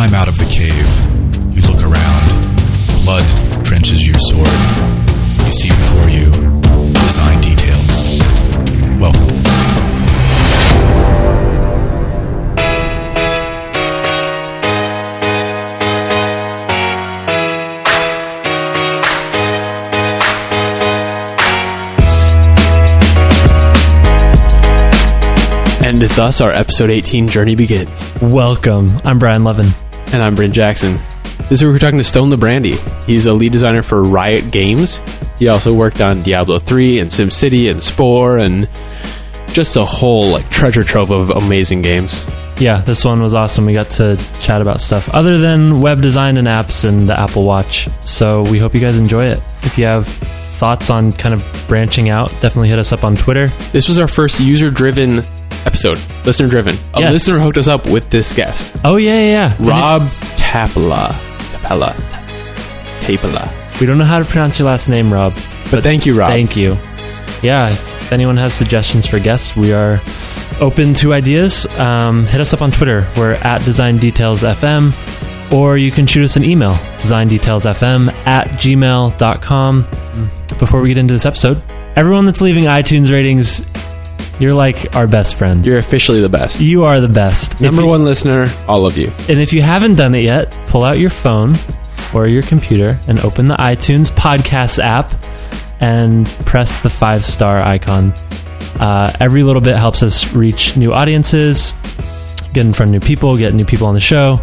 climb out of the cave. You look around. Blood trenches your sword. You see before you design details. Welcome. And thus our episode 18 journey begins. Welcome. I'm Brian Levin. And I'm Brent Jackson. This is where we're talking to Stone Librande. He's a lead designer for Riot Games. He also worked on Diablo 3 and SimCity and Spore and just a whole like treasure trove of amazing games. Yeah, this one was awesome. We got to chat about stuff other than web design and apps and the Apple Watch. So we hope you guys enjoy it. If you have thoughts on kind of branching out, definitely hit us up on Twitter. This was our first user driven episode, listener driven. A Yes. listener hooked us up with this guest, Oh yeah, yeah, yeah. And Rob Tapala. Tapala. Tapala. if- We don't know how to pronounce your last name, Rob. But thank you, Rob. Thank you. Yeah, if anyone has suggestions for guests, we are open to ideas. Um, hit us up on Twitter. We're at Design Details FM, or you can shoot us an email, designdetailsfm at gmail.com. Before we get into this episode, everyone that's leaving iTunes ratings, you're like our best friends. You're officially the best. you are the best. If Number you- one listener, all of you. and if you haven't done it yet, pull out your phone or your computer and open the iTunes podcast app and press the five star icon. Uh, every little bit helps us reach new audiences, get in front of new people, get new people on the show.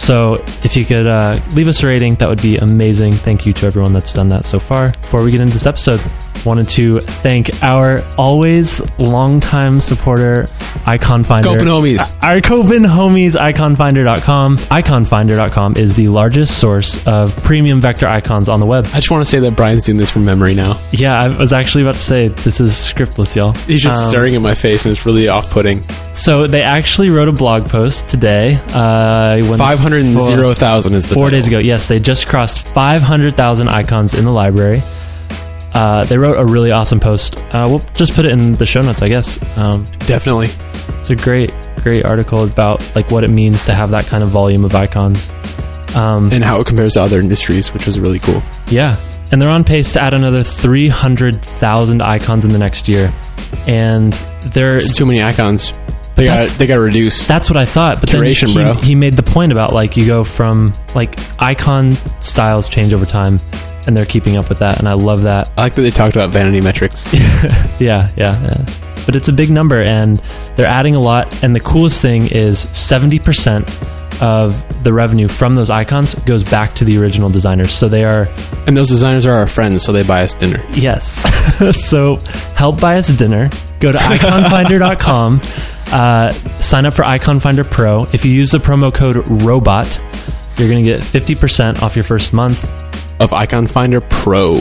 So if you could uh, leave us a rating, that would be amazing. Thank you to everyone that's done that so far. Before we get into this episode, wanted to thank our always longtime supporter, Icon Finder. Copen homies. Our Copen homies, iconfinder.com. Iconfinder.com is the largest source of premium vector icons on the web. I just want to say that Brian's doing this from memory now. Yeah, I was actually about to say this is scriptless, y'all. He's just Um, staring at my face and it's really off putting. So they actually wrote a blog post today. Uh, when- 500,000 is the four title. days ago. Yes, they just crossed 500,000 icons in the library. Uh, they wrote a really awesome post. Uh, we'll just put it in the show notes, I guess. Um, Definitely. It's a great, great article about like what it means to have that kind of volume of icons. Um, And how it compares to other industries, which was really cool. yeah, and they're on pace to add another three hundred thousand icons in the next year, and they're It's too many icons. They got they got to reduce. that's what I thought. But Curation, then he, bro. he made the point about like you go from like icon styles change over time, and they're keeping up with that, and I love that. I like that they talked about vanity metrics. Yeah, yeah, yeah. But it's a big number and they're adding a lot. And the coolest thing is 70% of the revenue from those icons goes back to the original designers. So they are, And those designers are our friends, so they buy us dinner. yes. so help buy us dinner. Go to iconfinder.com, uh, sign up for Icon Finder Pro. If you use the promo code ROBOT, you're going to get 50% off your first month. Of Icon Finder Pro,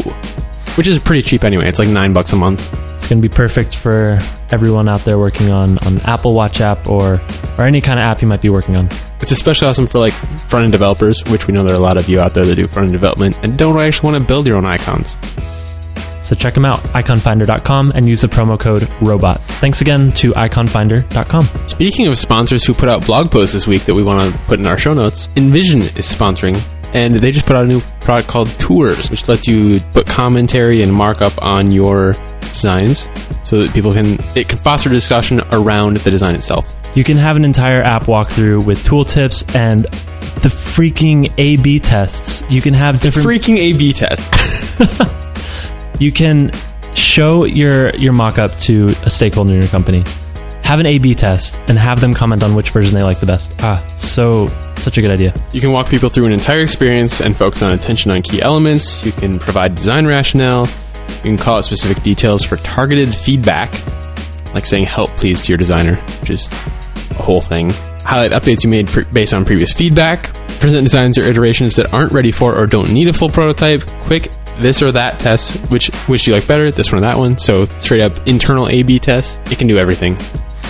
which is pretty cheap anyway. It's like nine bucks a month. It's going to be perfect for everyone out there working on on Apple Watch app or or any kind of app you might be working on. It's especially awesome for like front end developers, which we know there are a lot of you out there that do front end development and don't actually want to build your own icons. So check them out, iconfinder.com, and use the promo code ROBOT. Thanks again to iconfinder.com. Speaking of sponsors who put out blog posts this week that we want to put in our show notes, InVision is sponsoring, and they just put out a new product called Tours, which lets you put commentary and markup on your designs so that people can it can foster discussion around the design itself. You can have an entire app walkthrough with tooltips and the freaking A B tests. You can have different. Freaking A/B test. you can show your, your mock up to a stakeholder in your company, have an A B test, and have them comment on which version they like the best. Ah, so, such a good idea. You can walk people through an entire experience and focus on attention on key elements. You can provide design rationale. You can call out specific details for targeted feedback, like saying help please to your designer, which is a whole thing. Highlight updates you made based on previous feedback. Present designs or iterations that aren't ready for or don't need a full prototype. Quick this or that test, Which which do you like better? This one or that one? So straight up internal A/B test, It can do everything.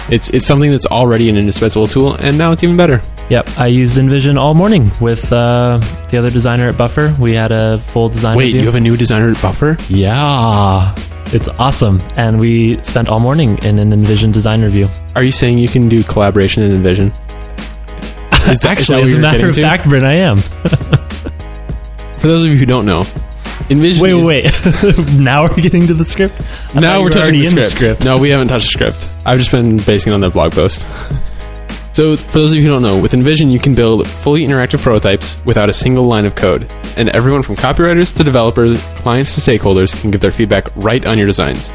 It's it's something that's already an indispensable tool, and now it's even better. Yep, I used InVision all morning with uh, the other designer at Buffer. We had a full design Wait, review. you have a new designer at buffer? Yeah, it's awesome. And we spent all morning in an InVision design review. Are you saying you can do collaboration in InVision? Is that Actually, what as a matter of fact, Brent, I am. For those of you who don't know, InVision. Wait, is- wait. now we're getting to the script. I Now we're touching the in script. No, we haven't touched the script. I've just been basing it on the blog post. so, for those of you who don't know, with InVision, you can build fully interactive prototypes without a single line of code. And everyone from copywriters to developers, clients to stakeholders can give their feedback right on your designs.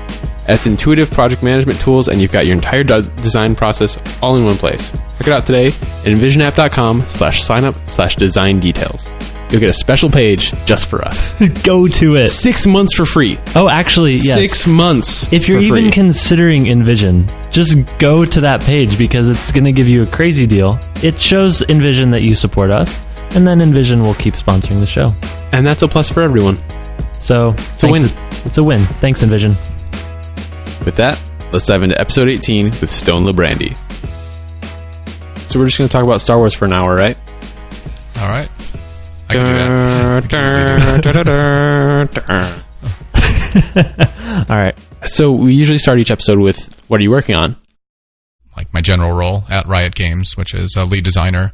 It's intuitive project management tools, and you've got your entire des- design process all in one place. Check it out today at invisionapp.com slash sign up slash design details. You'll get a special page just for us. Go to it. Six months for free. Oh, actually, yes. Six months. If you're for even free. considering InVision, just go to that page because it's going to give you a crazy deal. It shows InVision that you support us, and then InVision will keep sponsoring the show. and that's a plus for everyone. So It's a win. It's a win. Thanks, InVision. With that, let's dive into episode 18 with Stone Librande. So we're just going to talk about Star Wars for an hour, right? All right. I can do that. We can easily do that. All right. So we usually start each episode with what are you working on? Like my general role at Riot Games, which is a lead designer.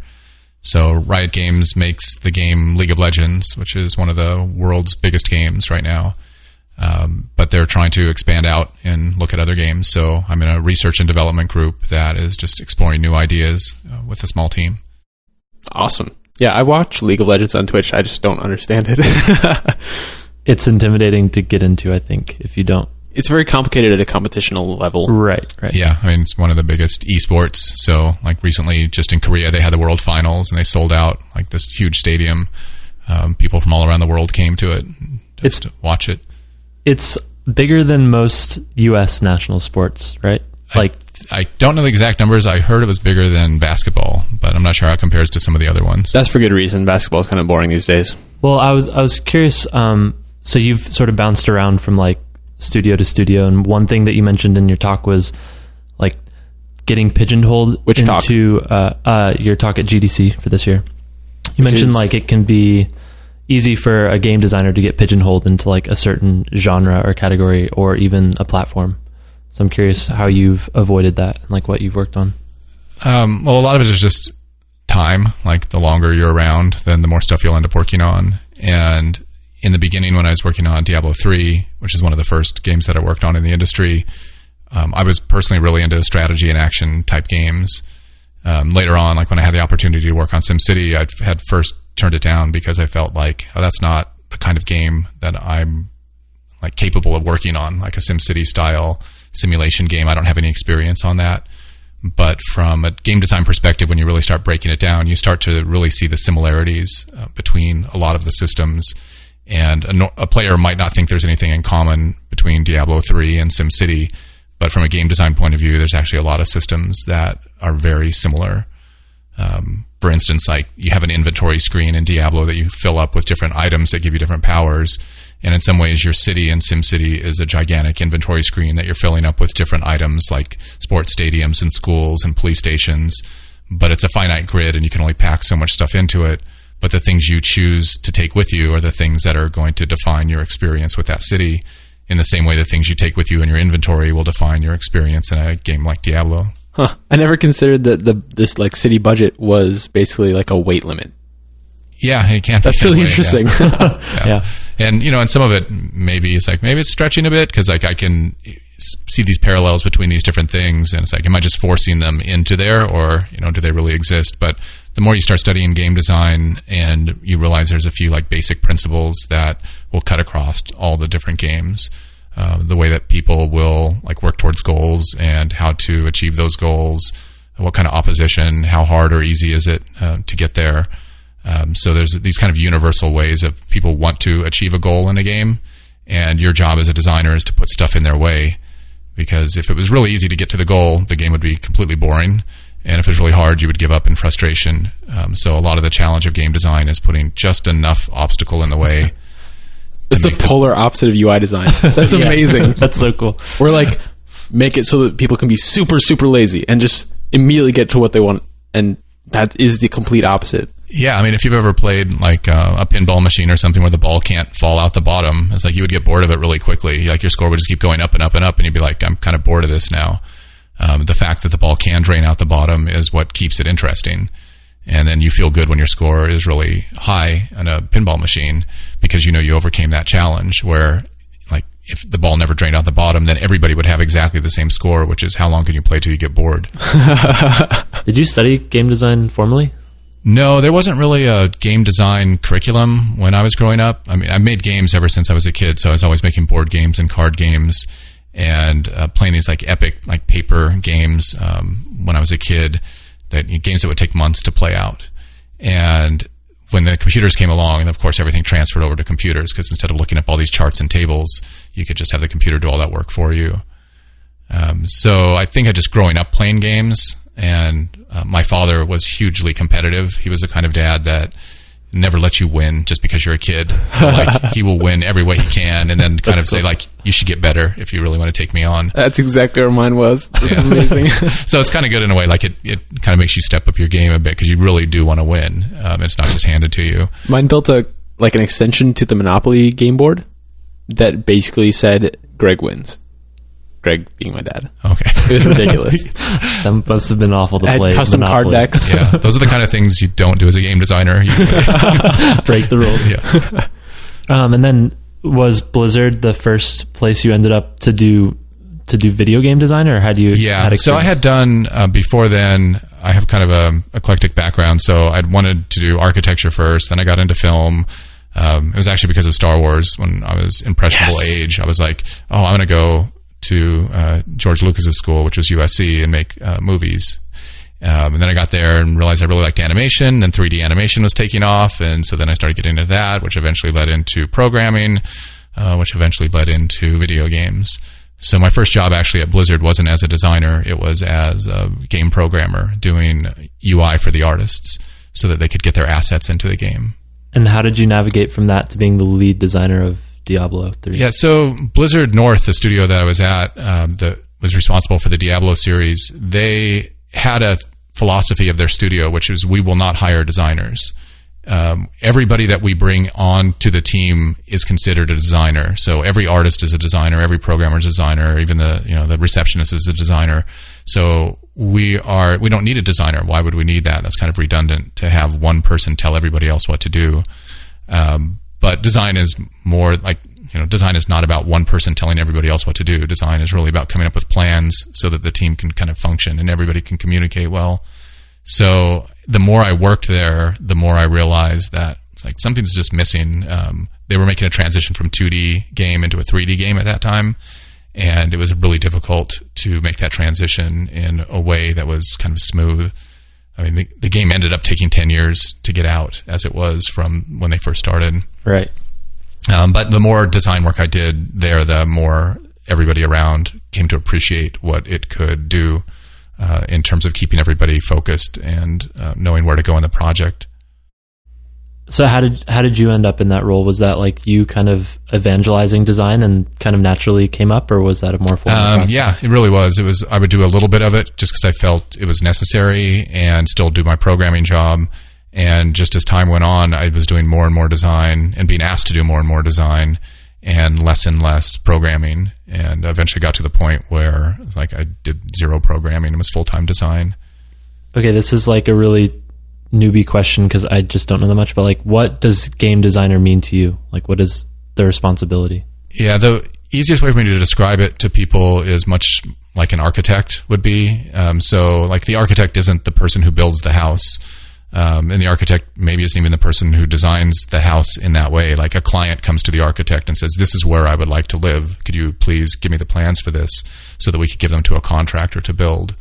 So Riot Games makes the game League of Legends, which is one of the world's biggest games right now. Um, but they're trying to expand out and look at other games. So I'm in a research and development group that is just exploring new ideas uh, with a small team. Awesome. Yeah, I watch League of Legends on Twitch. I just don't understand it. It's intimidating to get into, I think, if you don't. it's very complicated at a competitional level. Right, right. Yeah, I mean it's one of the biggest esports. So like recently, just in Korea, they had the World Finals and they sold out like this huge stadium. Um, people from all around the world came to it just to watch it. It's bigger than most U.S. national sports, right? Like, I don't know the exact numbers. I heard it was bigger than basketball, but I'm not sure how it compares to some of the other ones. That's for good reason. Basketball is kind of boring these days. well, I was I was curious. Um, so you've sort of bounced around from like studio to studio, and one thing that you mentioned in your talk was like getting pigeonholed Which talk? into uh, uh, your talk at GDC for this year. You mentioned is- like it can be easy for a game designer to get pigeonholed into like a certain genre or category or even a platform. So I'm curious how you've avoided that and like what you've worked on. Um, well, a lot of it is just time. Like the longer you're around, then the more stuff you'll end up working on. And in the beginning, when I was working on Diablo 3, which is one of the first games that I worked on in the industry, um, I was personally really into strategy and action type games. Um, later on, like when I had the opportunity to work on SimCity, I had first turned it down because I felt like oh, that's not the kind of game that I'm like capable of working on, like a SimCity style simulation game. I don't have any experience on that. But from a game design perspective, when you really start breaking it down, you start to really see the similarities uh, between a lot of the systems. And a, a player might not think there's anything in common between Diablo 3 and SimCity, but from a game design point of view, there's actually a lot of systems that are very similar. Um, for instance, like you have an inventory screen in Diablo that you fill up with different items that give you different powers. And in some ways, your city in SimCity is a gigantic inventory screen that you're filling up with different items like sports stadiums and schools and police stations. But it's a finite grid and you can only pack so much stuff into it. But the things you choose to take with you are the things that are going to define your experience with that city. In the same way, the things you take with you in your inventory will define your experience in a game like Diablo. Huh. I never considered that the this like city budget was basically like a weight limit. Yeah, it can. be That's really way, interesting. Yeah. Yeah. And you know, and some of it maybe it's like maybe it's stretching a bit because like I can see these parallels between these different things, and it's like, am I just forcing them into there, or you know, do they really exist? But the more you start studying game design, and you realize there's a few like basic principles that will cut across all the different games. Uh, the way that people will like work towards goals and how to achieve those goals, what kind of opposition, how hard or easy is it uh, to get there. Um, so there's these kind of universal ways of people want to achieve a goal in a game, and your job as a designer is to put stuff in their way. Because if it was really easy to get to the goal, the game would be completely boring, and if it was really hard, you would give up in frustration. Um, so a lot of the challenge of game design is putting just enough obstacle in the way. it's the make the- polar opposite of UI design. That's Yeah. amazing. That's so cool. We're like make it so that people can be super super lazy and just immediately get to what they want, and that is the complete opposite. Yeah, I mean, if you've ever played like uh, a pinball machine or something where the ball can't fall out the bottom, it's like you would get bored of it really quickly. Like your score would just keep going up and up and up, and you'd be like, I'm kind of bored of this now. Um, the fact that the ball can drain out the bottom is what keeps it interesting. and then you feel good when your score is really high on a pinball machine because you know you overcame that challenge. Where like if the ball never drained out the bottom, then everybody would have exactly the same score, which is how long can you play till you get bored. Did you study game design formally? No, there wasn't really a game design curriculum when I was growing up. I mean, I made games ever since I was a kid, so I was always making board games and card games and uh, playing these like epic like paper games um, when I was a kid. That games that would take months to play out, and when the computers came along, and of course everything transferred over to computers because instead of looking up all these charts and tables, you could just have the computer do all that work for you. Um, so I think I just growing up playing games, and uh, my father was hugely competitive. He was the kind of dad that never let you win just because you're a kid. like he will win every way he can, and then kind That's of say like, "You should get better if you really want to take me on." That's exactly where mine was. That's Yeah. amazing. so it's kind of good in a way. Like it, it kind of makes you step up your game a bit because you really do want to win. Um, it's not just handed to you. Mine built a like an extension to the Monopoly game board that basically said Greg wins. Greg being my dad. Okay. It was ridiculous. That must have been awful to I play. custom card decks. yeah, those are the kind of things you don't do as a game designer. You, Break the rules. yeah. Um, and then was Blizzard the first place you ended up to do to do video game design, or had you? Yeah. had so I had done uh, before then. I have kind of a eclectic background, so I'd wanted to do architecture first. Then I got into film. Um, it was actually because of Star Wars when I was impressionable Yes. age. I was like, oh, I'm going to go to uh, George Lucas's school, which was USC, and make uh, movies. Um, and then I got there and realized I really liked animation. Then 3D animation was taking off, and so then I started getting into that, which eventually led into programming, uh, which eventually led into video games. So my first job actually at Blizzard wasn't as a designer; it was as a game programmer, doing UI for the artists, so that they could get their assets into the game. And how did you navigate from that to being the lead designer of Diablo Three? Yeah, so Blizzard North, the studio that I was at, um, that was responsible for the Diablo series, they had a philosophy of their studio, which is we will not hire designers. Um, everybody that we bring on to the team is considered a designer. So every artist is a designer, every programmer is a designer, even the you know the receptionist is a designer. So we are we don't need a designer. Why would we need that? That's kind of redundant to have one person tell everybody else what to do. Um, but design is more like you know design is not about one person telling everybody else what to do. Design is really about coming up with plans so that the team can kind of function and everybody can communicate well. So the more i worked there the more i realized that it's like something's just missing. Um, they were making a transition from 2d game into a 3d game at that time and it was really difficult to make that transition in a way that was kind of smooth I mean, the, the game ended up taking 10 years to get out as it was from when they first started. Right. Um, but the more design work I did there, the more everybody around came to appreciate what it could do uh, in terms of keeping everybody focused and uh, knowing where to go in the project. So how did how did you end up in that role? Was that like you kind of evangelizing design and kind of naturally came up, or was that a more formal Um, process? yeah, it really was. It was. I would do a little bit of it just because I felt it was necessary, and still do my programming job. And just as time went on, I was doing more and more design, and being asked to do more and more design, and less and less programming. And eventually got to the point where it was like I did zero programming; it was full time design. Okay, this is like a really newbie question because I just don't know that much. But like, what does game designer mean to you? Like, what is the responsibility? Yeah, the easiest way for me to describe it to people is much like an architect would be. Um, so, like the architect isn't the person who builds the house, um, and the architect maybe isn't even the person who designs the house in that way. Like a client comes to the architect and says, "This is where I would like to live. Could you please give me the plans for this, so that we could give them to a contractor to build?"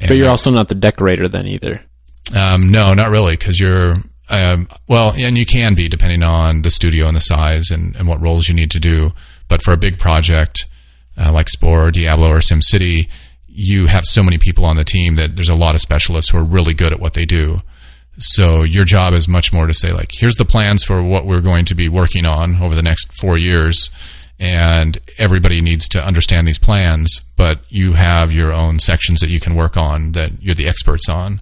But you're also not the decorator then either. Um, no, not really, because you're um, well, and you can be depending on the studio and the size and, and what roles you need to do. But for a big project uh, like Spore, Diablo, or SimCity, you have so many people on the team that there's a lot of specialists who are really good at what they do. So your job is much more to say like, here's the plans for what we're going to be working on over the next four years, and everybody needs to understand these plans. But you have your own sections that you can work on that you're the experts on.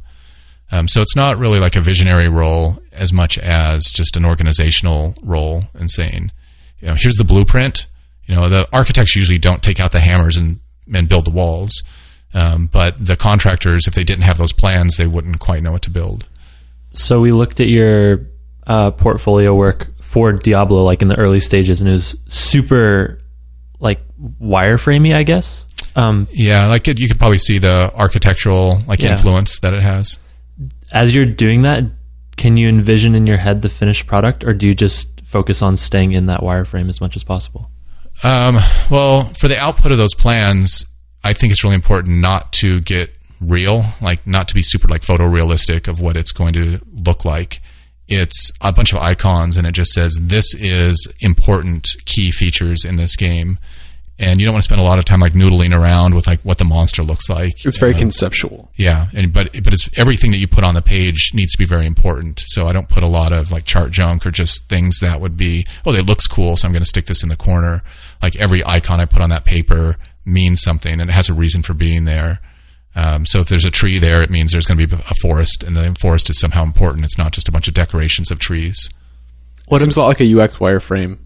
Um, so it's not really like a visionary role as much as just an organizational role and saying, you know, here's the blueprint. You know, the architects usually don't take out the hammers and, and build the walls. Um, but the contractors, if they didn't have those plans, they wouldn't quite know what to build. So we looked at your uh, portfolio work for Diablo, like in the early stages, and it was super like wireframey, I guess. Um, Yeah, like it, you could probably see the architectural like Yeah. influence that it has. As you're doing that, can you envision in your head the finished product, or do you just focus on staying in that wireframe as much as possible? Um, well, for the output of those plans, I think it's really important not to get real, like not to be super like photorealistic of what it's going to look like. It's a bunch of icons and it just says this is important key features in this game. And you don't want to spend a lot of time like noodling around with like what the monster looks like. It's very Uh, conceptual. yeah, and but but it's everything that you put on the page needs to be very important. So I don't put a lot of like chart junk or just things that would be oh it looks cool, so I'm going to stick this in the corner. Like every icon I put on that paper means something and it has a reason for being there. Um, so if there's a tree there, it means there's going to be a forest, and the forest is somehow important. It's not just a bunch of decorations of trees. What seems a lot like a UX wireframe,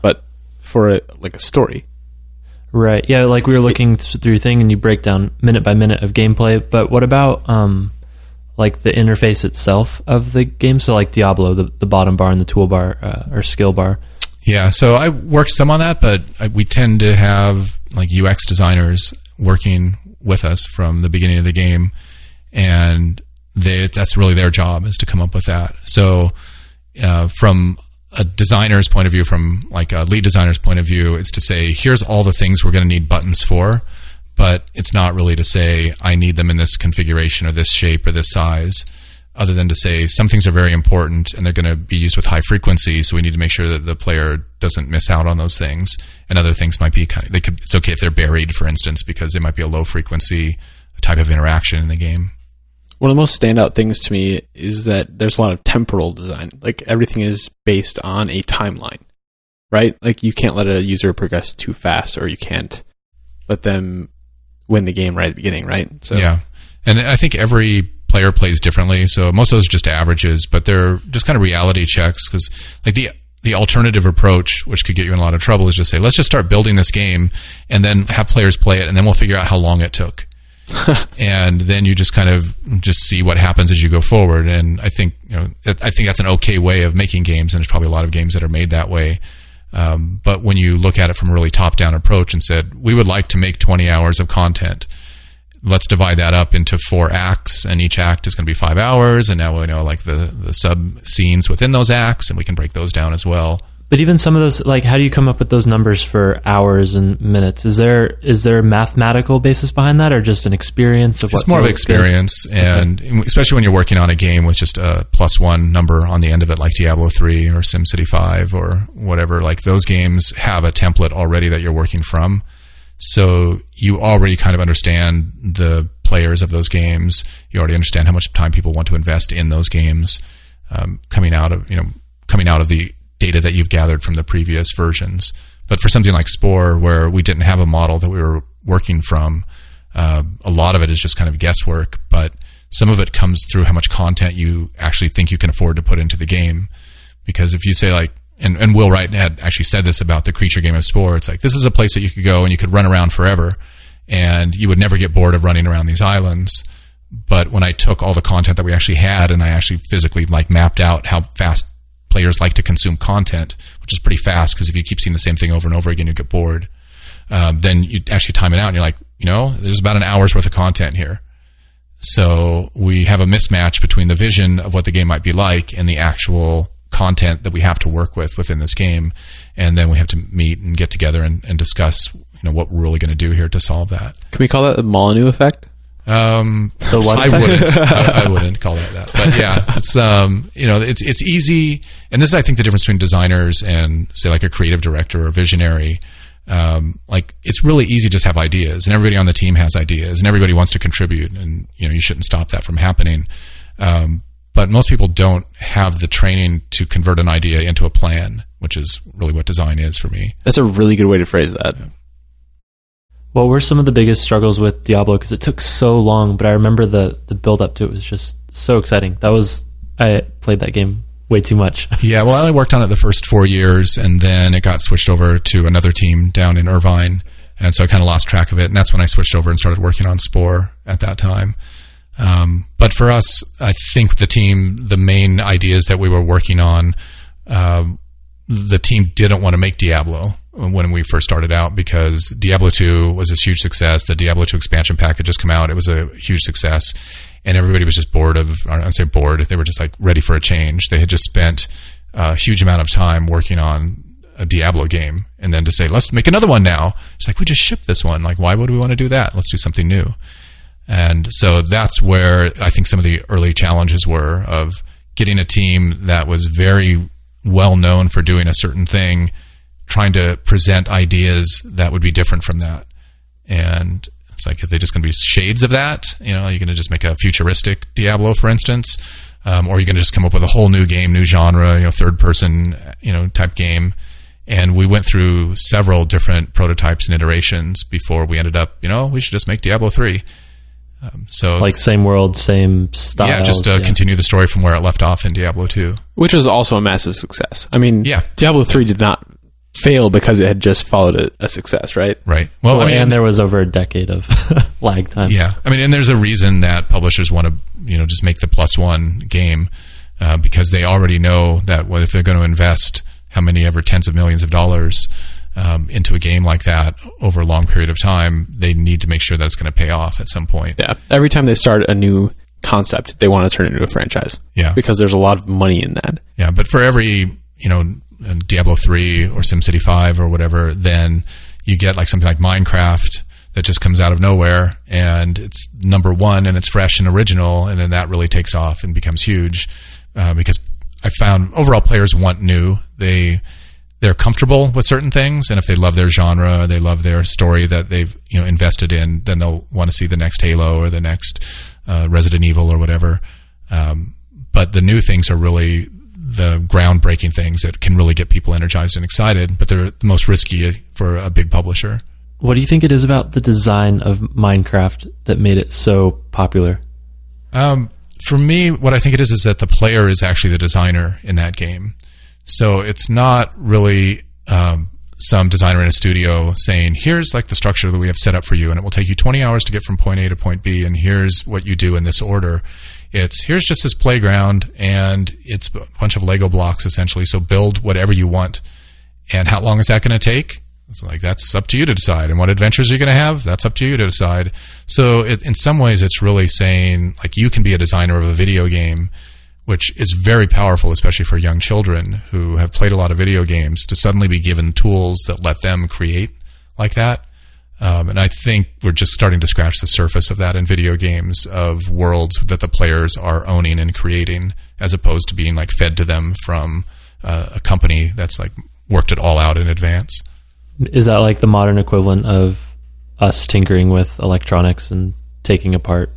but for a, like a story. Right. Yeah, like we were looking th- through your thing and you break down minute by minute of gameplay, but what about um like the interface itself of the game? So like Diablo, the, the bottom bar and the toolbar uh, or skill bar. Yeah, so I worked some on that, but we tend to have like UX designers working with us from the beginning of the game, and they that's really their job is to come up with that. So, uh, from a designer's point of view, from like a lead designer's point of view, it's to say here's all the things we're going to need buttons for, but it's not really to say I need them in this configuration or this shape or this size other than to say some things are very important and they're going to be used with high frequency, so we need to make sure that the player doesn't miss out on those things. And other things might be kind of, they could it's okay if they're buried, for instance, because they might be a low frequency type of interaction in the game. One of the most standout things to me is that there's a lot of temporal design. Like everything is based on a timeline, right? Like you can't let a user progress too fast, or you can't let them win the game right at the beginning, right? So Yeah, and I think every player plays differently. So most of those are just averages, but they're just kind of reality checks because like the the alternative approach, which could get you in a lot of trouble, is just say let's just start building this game and then have players play it, and then we'll figure out how long it took. and then you just kind of just see what happens as you go forward. And I think you know I think that's an okay way of making games, and there's probably a lot of games that are made that way. Um, but when you look at it from a really top down approach and said we would like to make 20 hours of content, let's divide that up into four acts, and each act is going to be five hours. And now we know like the the sub scenes within those acts, and we can break those down as well. But even some of those, like, how do you come up with those numbers for hours and minutes? Is there is there a mathematical basis behind that, or just an experience of what? It's more of feels good? experience, and especially when you're working on a game with just a plus one number on the end of it, like Diablo three or SimCity five or whatever. Like those games have a template already that you're working from, so you already kind of understand the players of those games. You already understand how much time people want to invest in those games, um, coming out of you know coming out of the data that you've gathered from the previous versions. But for something like Spore, where we didn't have a model that we were working from, uh, a lot of it is just kind of guesswork. But some of it comes through how much content you actually think you can afford to put into the game. Because if you say like, and, and Will Wright had actually said this about the creature game of Spore, it's like this is a place that you could go and you could run around forever, and you would never get bored of running around these islands. But when I took all the content that we actually had and I actually physically like mapped out how fast players like to consume content, which is pretty fast because if you keep seeing the same thing over and over again, you get bored. Um, then you actually time it out and you're like, you know, there's about an hour's worth of content here. So we have a mismatch between the vision of what the game might be like and the actual content that we have to work with within this game. And then we have to meet and get together and, and discuss, you know, what we're really going to do here to solve that. Can we call that the Molyneux effect? Um, what? I wouldn't. I, I wouldn't call it that. But yeah, it's um, you know, it's it's easy, and this is I think the difference between designers and say like a creative director or visionary. Um, like it's really easy to just have ideas, and everybody on the team has ideas, and everybody wants to contribute, and you know you shouldn't stop that from happening. Um, but most people don't have the training to convert an idea into a plan, which is really what design is for me. That's a really good way to phrase that. What were some of the biggest struggles with Diablo? Because it took so long, but I remember the the build up to it was just so exciting. That was I played that game way too much. Yeah, well, I only worked on it the first four years, and then it got switched over to another team down in Irvine, and so I kind of lost track of it. And that's when I switched over and started working on Spore at that time. Um, but for us, I think the team, the main ideas that we were working on, um, the team didn't want to make Diablo when we first started out because Diablo 2 was this huge success. The Diablo 2 expansion pack had just come out. It was a huge success. And everybody was just bored of, I'd say bored. They were just like ready for a change. They had just spent a huge amount of time working on a Diablo game. And then to say, let's make another one now. It's like, we just shipped this one. Like, why would we want to do that? Let's do something new. And so that's where I think some of the early challenges were of getting a team that was very well known for doing a certain thing, trying to present ideas that would be different from that. And it's like, are they just going to be shades of that? You know, are you going to just make a futuristic Diablo, for instance? Um, or are you going to just come up with a whole new game, new genre, you know, third person, you know, type game? And we went through several different prototypes and iterations before we ended up, you know, we should just make Diablo 3. Um, so Like same world, same style. yeah, just uh, continue the story from where it left off in Diablo 2. which was also a massive success. I mean, Yeah. Diablo three did not fail because it had just followed a, a success, right? Right. Well, Well, I mean, and there was over a decade of lag time. yeah, I mean, and there's a reason that publishers want to, you know, just make the plus one game uh, because they already know that well, if they're going to invest how many ever tens of millions of dollars um, into a game like that over a long period of time, they need to make sure that's going to pay off at some point. Yeah. Every time they start a new concept, they want to turn it into a franchise. Yeah. Because there's a lot of money in that. Yeah, but for every you know Diablo three or SimCity five or whatever, then you get like something like Minecraft that just comes out of nowhere and it's number one and it's fresh and original, and then that really takes off and becomes huge uh, because I found overall players want new. They they're comfortable with certain things, and if they love their genre, they love their story that they've you know invested in, then they'll want to see the next Halo or the next uh, Resident Evil or whatever. Um, but the new things are really the groundbreaking things that can really get people energized and excited, but they're the most risky for a big publisher. What do you think it is about the design of Minecraft that made it so popular? Um, for me, what I think it is is that the player is actually the designer in that game. So it's not really um, some designer in a studio saying, "Here's like the structure that we have set up for you, and it will take you 20 hours to get from point A to point B, and here's what you do in this order." It's here's just this playground, and it's a bunch of Lego blocks essentially. So build whatever you want, and how long is that going to take? It's like that's up to you to decide. And what adventures you're going to have, that's up to you to decide. So it, in some ways, it's really saying like you can be a designer of a video game, which is very powerful, especially for young children who have played a lot of video games to suddenly be given tools that let them create like that. Um, and I think we're just starting to scratch the surface of that in video games of worlds that the players are owning and creating, as opposed to being like fed to them from uh, a company that's like worked it all out in advance. Is that like the modern equivalent of us tinkering with electronics and taking apart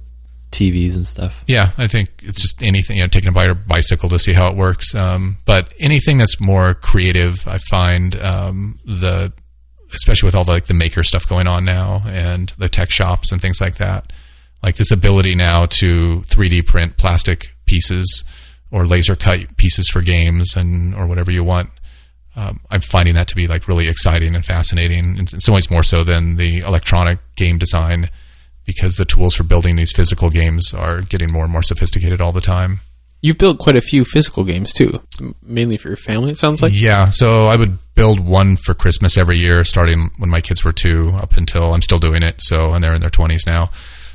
TVs and stuff? Yeah, I think it's just anything, you know, taking a bi- bicycle to see how it works. Um, but anything that's more creative, I find um, the, especially with all the, like the maker stuff going on now and the tech shops and things like that, like this ability now to 3D print plastic pieces or laser cut pieces for games and or whatever you want. Um, I'm finding that to be like really exciting and fascinating. In some ways, more so than the electronic game design because the tools for building these physical games are getting more and more sophisticated all the time. You've built quite a few physical games too, mainly for your family. It sounds like. yeah, so I would build one for Christmas every year, starting when my kids were two, up until I'm still doing it. So, and they're in their 20s now.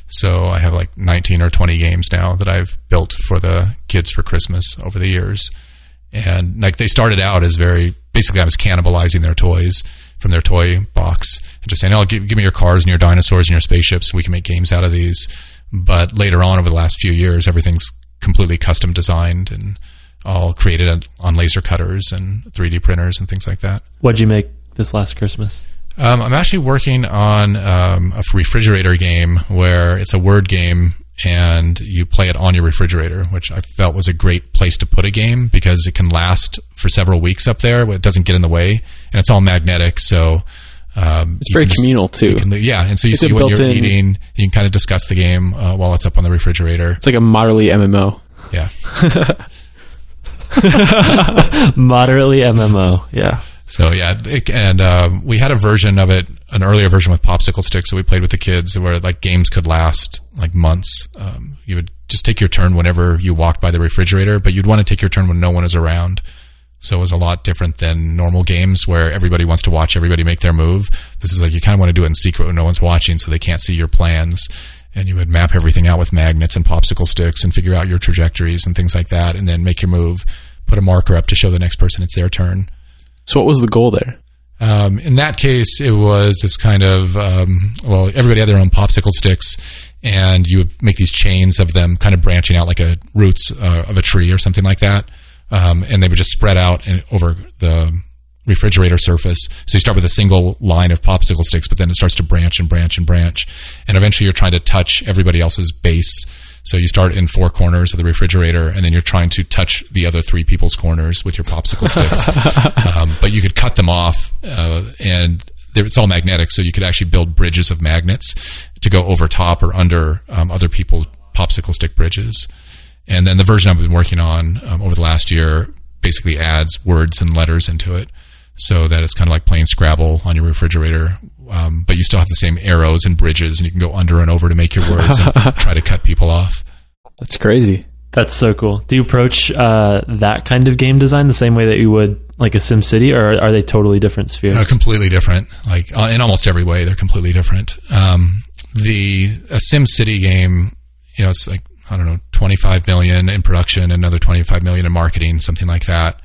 So I have like 19 or 20 games now that I've built for the kids for Christmas over the years. And like they started out as very basically, I was cannibalizing their toys from their toy box and just saying, "Oh, give, give me your cars and your dinosaurs and your spaceships. We can make games out of these." But later on, over the last few years, everything's completely custom designed and all created on laser cutters and 3D printers and things like that. What'd you make this last Christmas? Um, I'm actually working on um, a refrigerator game where it's a word game and you play it on your refrigerator, which I felt was a great place to put a game because it can last for several weeks up there. It doesn't get in the way, and it's all magnetic, so um, It's very just- communal too. can yeah, and so you It's see a what you're built-in- eating. You can kind of discuss the game uh, while it's up on the refrigerator. It's like a moderately MMO. Yeah. Moderately MMO. Yeah. So yeah, it, and um, we had a version of it an earlier version with popsicle sticks that we played with the kids, where like games could last like months. Um, you would just take your turn whenever you walked by the refrigerator, but you'd want to take your turn when no one is around. So it was a lot different than normal games where everybody wants to watch everybody make their move. This is like you kind of want to do it in secret when no one's watching, so they can't see your plans. And you would map everything out with magnets and popsicle sticks and figure out your trajectories and things like that, and then make your move. Put a marker up to show the next person it's their turn. So what was the goal there? Um, in that case, it was this kind of um, well, everybody had their own popsicle sticks, and you would make these chains of them, kind of branching out like a roots uh, of a tree or something like that, um, and they would just spread out in, over the refrigerator surface. So you start with a single line of popsicle sticks, but then it starts to branch and branch and branch, and eventually you're trying to touch everybody else's base. So you start in four corners of the refrigerator, and then you're trying to touch the other three people's corners with your popsicle sticks. um, but you could cut them off, uh, and there- it's all magnetic, so you could actually build bridges of magnets to go over top or under um, other people's popsicle stick bridges. And then the version I've been working on um, over the last year basically adds words and letters into it, so that it's kind of like playing Scrabble on your refrigerator. Um, but you still have the same arrows and bridges, and you can go under and over to make your words and try to cut people off. That's crazy. That's so cool. Do you approach uh, that kind of game design the same way that you would like a Sim City, or are they totally different spheres? Uh, completely different. Like uh, in almost every way, they're completely different. Um, the a Sim City game, you know, it's like I don't know, twenty five million in production, another twenty five million in marketing, something like that.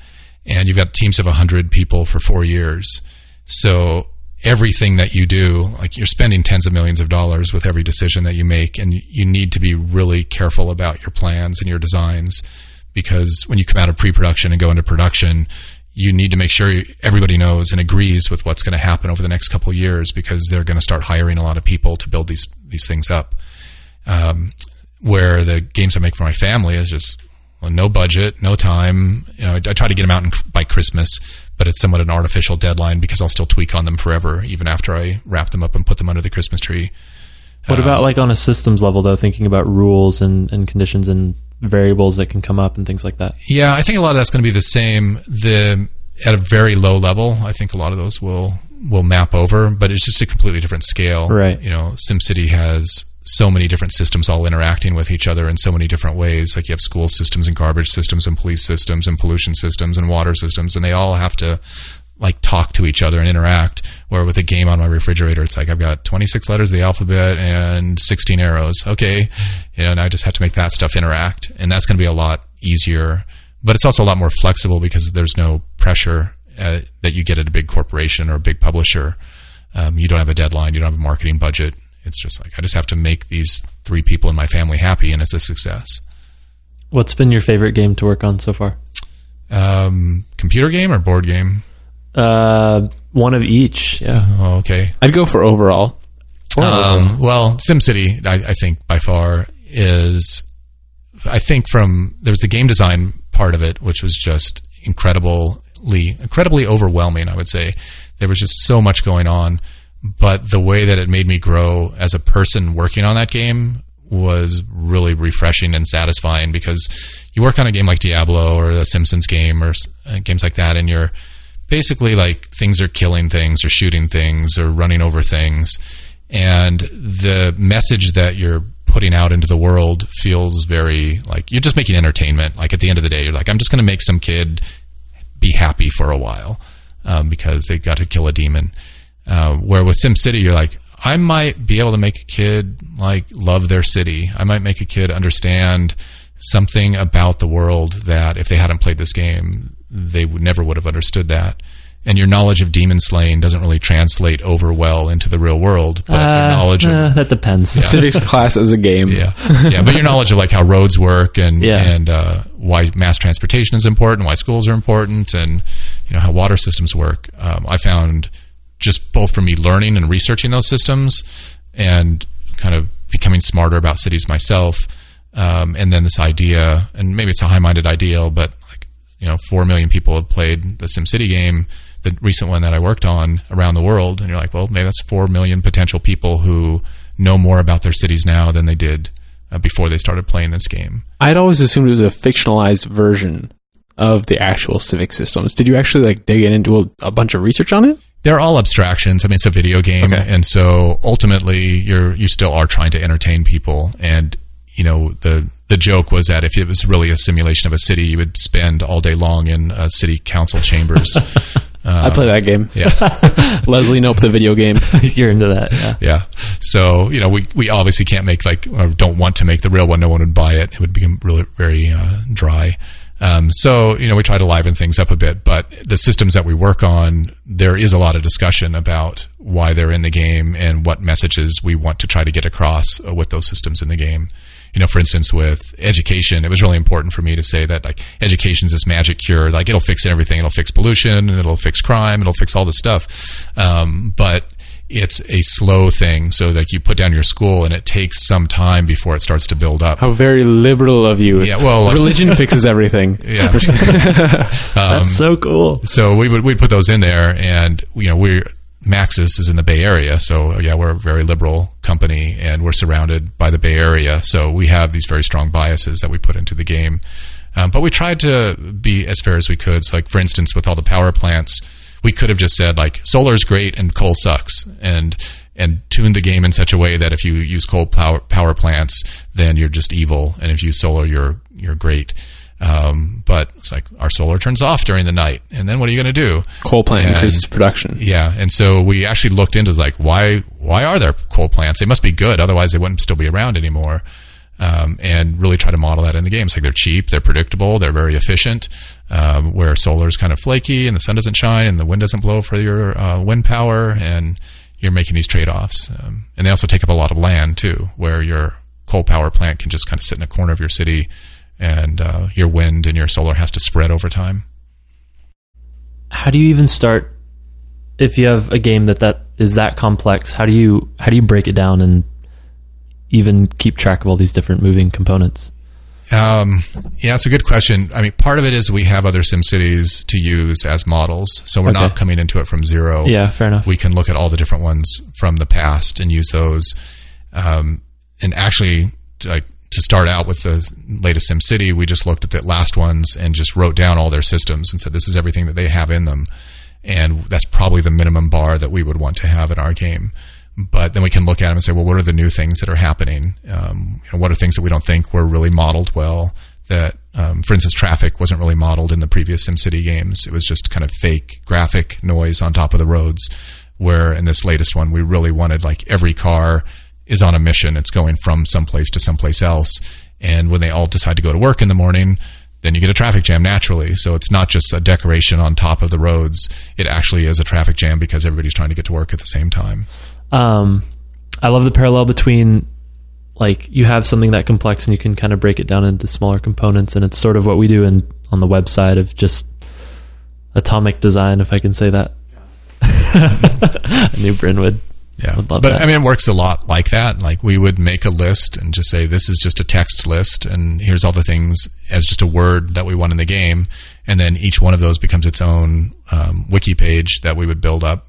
And you've got teams of hundred people for four years. So everything that you do, like you're spending tens of millions of dollars with every decision that you make, and you need to be really careful about your plans and your designs because when you come out of pre-production and go into production, you need to make sure everybody knows and agrees with what's going to happen over the next couple years because they're going to start hiring a lot of people to build these these things up. Um, where the games I make for my family is just well, no budget, no time. You know, I, I try to get them out in, by Christmas, but it's somewhat an artificial deadline because I'll still tweak on them forever, even after I wrap them up and put them under the Christmas tree. What uh, about like on a systems level though, thinking about rules and, and conditions and variables that can come up and things like that? Yeah, I think a lot of that's going to be the same. The at a very low level, I think a lot of those will will map over, but it's just a completely different scale. Right. You know, SimCity has so many different systems all interacting with each other in so many different ways. Like you have school systems and garbage systems and police systems and pollution systems and water systems, and they all have to like talk to each other and interact. Where with a game on my refrigerator, it's like I've got 26 letters of the alphabet and 16 arrows. Okay, you know, and I just have to make that stuff interact, and that's going to be a lot easier. But it's also a lot more flexible because there's no pressure uh, that you get at a big corporation or a big publisher. Um, you don't have a deadline. You don't have a marketing budget. It's just like I just have to make these three people in my family happy, and it's a success. What's been your favorite game to work on so far? Um, computer game or board game? Uh, one of each. Yeah. Oh, okay. I'd go for overall. Um, well, SimCity, I, I think by far is, I think from there was the game design part of it, which was just incredibly, incredibly overwhelming. I would say there was just so much going on, but the way that it made me grow as a person working on that game was really refreshing and satisfying because you work on a game like Diablo or the Simpsons game or uh, games like that, and you're basically like things are killing things or shooting things or running over things. And the message that you're putting out into the world feels very like you're just making entertainment. Like at the end of the day you're like i'm just going to make some kid be happy for a while um, because they got to kill a demon uh, where with SimCity, you're like, I might be able to make a kid like love their city. I might make a kid understand something about the world that if they hadn't played this game, they would never would have understood that. And your knowledge of demon slaying doesn't really translate over well into the real world, but your Uh, knowledge of uh, that depends. Civics class as a game. yeah, yeah. But your knowledge of like how roads work and Yeah. and uh, why mass transportation is important, why schools are important, and you know how water systems work. Um, I found just both for me learning and researching those systems, and kind of becoming smarter about cities myself. Um, and then this idea, and maybe it's a high-minded ideal, but like you know, four million people have played the SimCity game, the recent one that I worked on around the world, and you're like, well, maybe that's four million potential people who know more about their cities now than they did uh, before they started playing this game. I'd always assumed it was a fictionalized version of the actual civic systems. Did you actually like dig in and do a, a bunch of research on it? They're all abstractions. I mean, it's a video game, Okay. and so ultimately, you're you still are trying to entertain people. And you know, the the joke was that if it was really a simulation of a city, you would spend all day long in uh, city council chambers. I play that game. yeah, Leslie Knope, the video game. You're into that. Yeah. yeah. So you know, we we obviously can't make like or don't want to make the real one. No one would buy it. It would become really very uh, dry. Um, so you know, we try to liven things up a bit. But the systems that we work on, there is a lot of discussion about why they're in the game and what messages we want to try to get across uh, with those systems in the game. You know, for instance, with education, it was really important for me to say that like education is this magic cure. Like it'll fix everything. It'll fix pollution and it'll fix crime. It'll fix all this stuff. Um, but it's a slow thing. So like you put down your school and it takes some time before it starts to build up. How very liberal of you. Yeah, well, like- religion fixes everything. Yeah. That's so cool. so we would we'd put those in there, and you know we Maxis is in the Bay Area, so yeah, we're a very liberal company, and we're surrounded by the Bay Area, so we have these very strong biases that we put into the game. Um, but we tried to be as fair as we could. So, like for instance, with all the power plants, we could have just said like solar is great and coal sucks, and and tuned the game in such a way that if you use coal power, power plants, then you're just evil, and if you use solar, you're you're great. Um, but it's like our solar turns off during the night, and then what are you going to do? Coal plant And- increases production. Yeah, and so we actually looked into like why why are there coal plants? They must be good, otherwise they wouldn't still be around anymore. Um, and really try to model that in the games. Like they're cheap, they're predictable, they're very efficient. Um, where solar is kind of flaky and the sun doesn't shine and the wind doesn't blow for your uh, wind power, and you're making these trade offs. Um, and they also take up a lot of land too, where your coal power plant can just kind of sit in a corner of your city, and uh, your wind and your solar has to spread over time. How do you even start if you have a game that that is that complex? How do you how do you break it down and even keep track of all these different moving components? Um, yeah, it's a good question. I mean, part of it is we have other SimCities to use as models, so we're not coming into it from zero. Yeah, fair enough. we can look at all the different ones from the past and use those. Um, and actually, like to start out with the latest SimCity, we just looked at the last ones and just wrote down all their systems and said this is everything that they have in them, and that's probably the minimum bar that we would want to have in our game. But then we can look at them and say, well, what are the new things that are happening? Um, you know, what are things that we don't think were really modeled well? That, um, for instance, traffic wasn't really modeled in the previous SimCity games. It was just kind of fake graphic noise on top of the roads. Where in this latest one, we really wanted like every car is on a mission. It's going from someplace to someplace else. And when they all decide to go to work in the morning, then you get a traffic jam naturally. So it's not just a decoration on top of the roads. It actually is a traffic jam because everybody's trying to get to work at the same time. Um, I love the parallel between like you have something that complex and you can kind of break it down into smaller components, and it's sort of what we do in on the website of just atomic design, if I can say that. I knew Bryn would. Yeah. Would love but that. I mean, it works a lot like that. Like we would make a list and just say, this is just a text list and here's all the things as just a word that we want in the game. And then each one of those becomes its own um, wiki page that we would build up.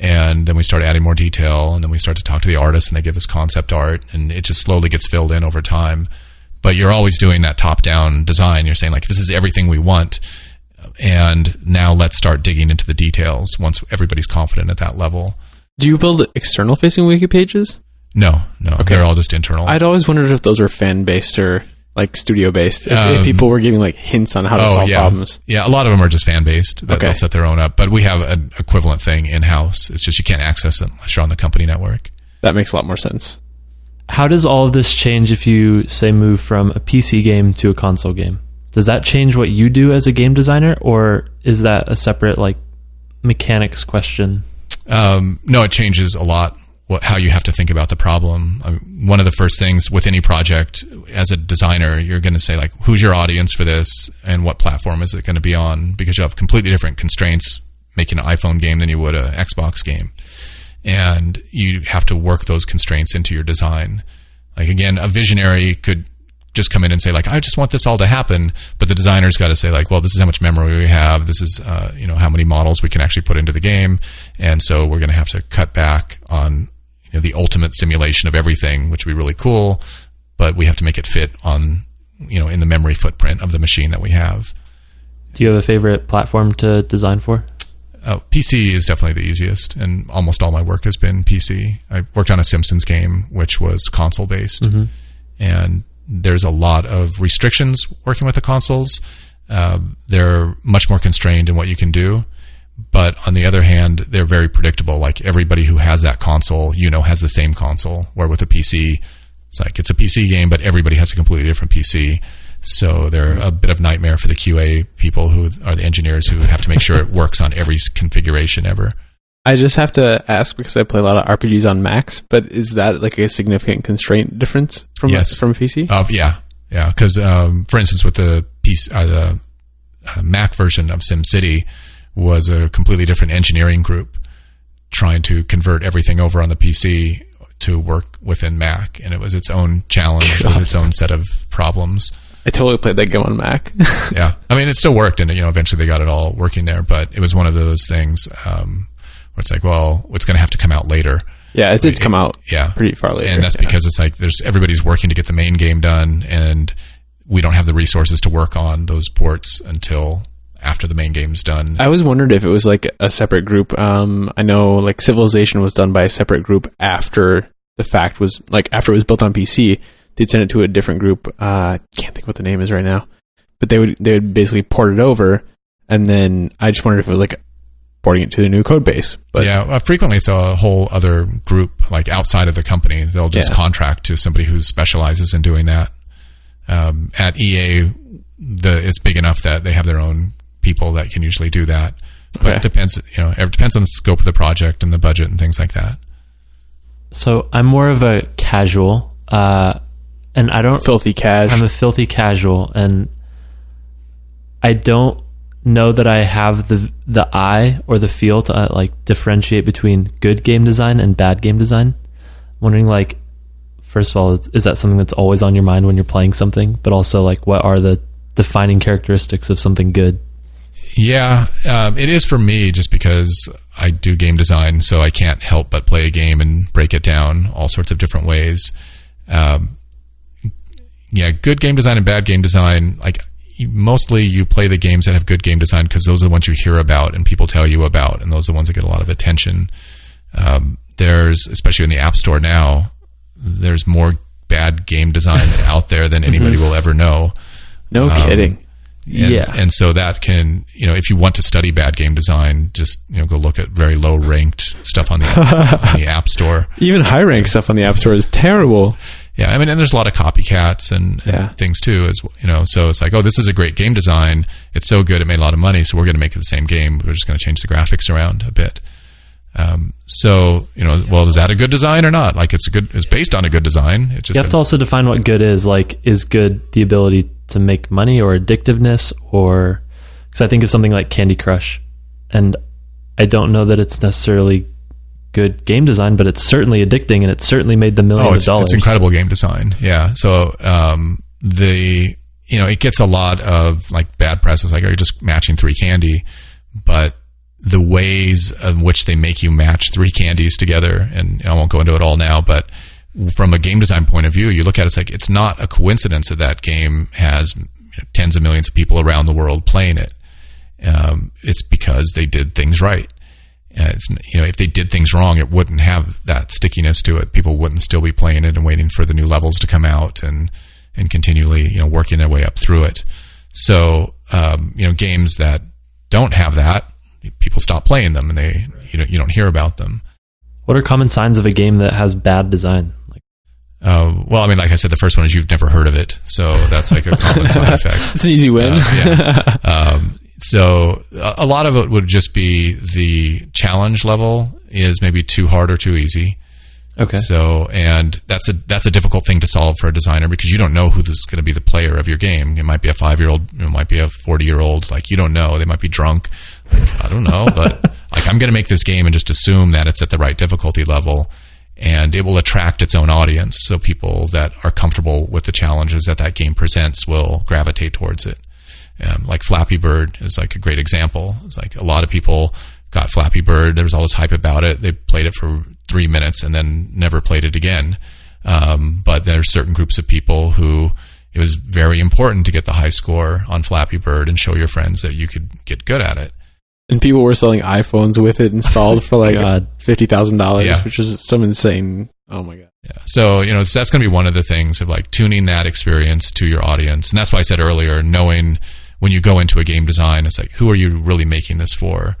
And then we start adding more detail and then we start to talk to the artists and they give us concept art and it just slowly gets filled in over time. But you're always doing that top down design. You're saying like, this is everything we want. And now let's start digging into the details once everybody's confident at that level. Do you build external facing wiki pages? No, no, they're all just internal. I'd always wondered if those were fan based or like studio based. If, if Um, people were giving like hints on how to solve yeah. problems. Yeah, a lot of them are just fan based. That Okay. They'll set their own up, but we have an equivalent thing in house. It's just you can't access it unless you're on the company network. That makes a lot more sense. How does all of this change if you say move from a PC game to a console game? Does that change what you do as a game designer, or is that a separate like mechanics question? Um, no, it changes a lot what, how you have to think about the problem. I mean, one of the first things with any project as a designer, you're going to say like, who's your audience for this, and what platform is it going to be on? Because you have completely different constraints making an iPhone game than you would an Xbox game, and you have to work those constraints into your design. Like again, a visionary could just come in and say like, I just want this all to happen, but the designer's got to say like, well, this is how much memory we have. This is uh, you know how many models we can actually put into the game, and so we're going to have to cut back on you know, the ultimate simulation of everything, which would be really cool, but we have to make it fit on you know in the memory footprint of the machine that we have. Do you have a favorite platform to design for? Uh, PC is definitely the easiest, and almost all my work has been PC. I worked on a Simpsons game, which was console based, and there's a lot of restrictions working with the consoles. Uh, they're much more constrained in what you can do, but on the other hand, they're very predictable. Like everybody who has that console, you know, has the same console. Where with a PC, it's like it's a PC game, but everybody has a completely different PC. So they're a bit of nightmare for the QA people who are the engineers who have to make sure it works on every configuration ever. I just have to ask because I play a lot of RPGs on Macs, but is that like a significant constraint difference from Yes. from a PC? Uh, yeah, yeah. Because um, for instance, with the PC, uh, the uh, Mac version of SimCity was a completely different engineering group trying to convert everything over on the PC to work within Mac, and it was its own challenge with its own set of problems. I totally played that game on Mac. yeah, I mean, it still worked, and you know, eventually they got it all working there. But it was one of those things um, where it's like, well, it's going to have to come out later. yeah, it did come out Yeah, pretty far later. and that's yeah. because it's like there's everybody's working to get the main game done, and we don't have the resources to work on those ports until after the main game's done. I always wondered if it was like a separate group. Um, I know like Civilization was done by a separate group after the fact was like after it was built on PC. They'd send it to a different group. Uh, can't think what the name is right now, but they would they would basically port it over, and then I just wondered if it was like porting it to the new code base. But yeah, uh, frequently it's a whole other group, like outside of the company. They'll just Yeah. contract to somebody who specializes in doing that. Um, at EA, the it's big enough that they have their own people that can usually do that. But Okay. it depends, you know, it depends on the scope of the project and the budget and things like that. So I'm more of a casual, uh, and I don't. filthy cash. I'm a filthy casual, and I don't know that I have the the eye or the feel to uh, like differentiate between good game design and bad game design. I'm wondering, like, first of all, is, is that something that's always on your mind when you're playing something? But also, like, what are the defining characteristics of something good? Yeah, um, it is for me just because I do game design, so I can't help but play a game and break it down all sorts of different ways. Um, yeah, good game design and bad game design. Like mostly, you play the games that have good game design because those are the ones you hear about and people tell you about, and those are the ones that get a lot of attention. Um, there's especially in the App Store now. There's more bad game designs out there than anybody will ever know. no kidding. And, Yeah. And so that can, you know, if you want to study bad game design, just, you know, go look at very low ranked stuff on the, on the App Store. Even high rank stuff on the App Store is terrible. Yeah. I mean, and there's a lot of copycats and, and Yeah. things too, as you know. So it's like, oh, this is a great game design. It's so good. It made a lot of money. So we're going to make it the same game. We're just going to change the graphics around a bit. Um, so, you know, well, is that a good design or not? Like it's a good, it's based on a good design. It just You have to also define what good is. Like, is good the ability to make money or addictiveness? Or, because I think of something like Candy Crush, and I don't know that it's necessarily good game design, but it's certainly addicting and it certainly made the millions Oh, of dollars. it's incredible game design. Yeah. So um, the you know it gets a lot of like bad press. It's like, are you just matching three candy? But the ways in which they make you match three candies together, and I won't go into it all now, but from a game design point of view, you look at it, it's like it's not a coincidence that that game has you know, tens of millions of people around the world playing it. Um, it's because they did things right. Uh, it's, you know, if they did things wrong, it wouldn't have that stickiness to it. People wouldn't still be playing it and waiting for the new levels to come out and and continually, you know, working their way up through it. So, um, you know, games that don't have that, people stop playing them, and they you know you don't hear about them. what are common signs of a game that has bad design? Like, Uh, well, I mean, like I said, the first one is you've never heard of it, so that's like a common side effect. It's an easy win. Uh, yeah. um, so a lot of it would just be the challenge level is maybe too hard or too easy. okay. So, and that's a that's a difficult thing to solve for a designer because you don't know who is going to be the player of your game. It might be a five year old, it might be a forty year old. Like you don't know. They might be drunk. I don't know, but like I'm going to make this game and just assume that it's at the right difficulty level, and it will attract its own audience. So people that are comfortable with the challenges that that game presents will gravitate towards it. Um, like Flappy Bird is like a great example. It's like a lot of people got Flappy Bird. There was all this hype about it. They played it for three minutes and then never played it again. Um, but there are certain groups of people who it was very important to get the high score on Flappy Bird and show your friends that you could get good at it. And people were selling iPhones with it installed for like God. fifty thousand dollars, which is some insane. Oh my god! Yeah. So, you know, that's going to be one of the things of like tuning that experience to your audience. And that's why I said earlier, knowing when you go into a game design, it's like, who are you really making this for?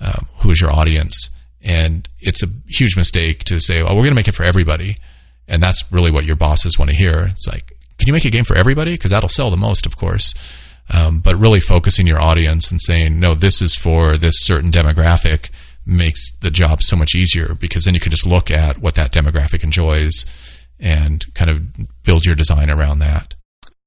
Um, who is your audience? And it's a huge mistake to say, oh, we're going to make it for everybody. And that's really what your bosses want to hear. It's like, can you make a game for everybody? Because that'll sell the most, of course. Um, but really focusing your audience and saying, no, this is for this certain demographic makes the job so much easier because then you can just look at what that demographic enjoys and kind of build your design around that.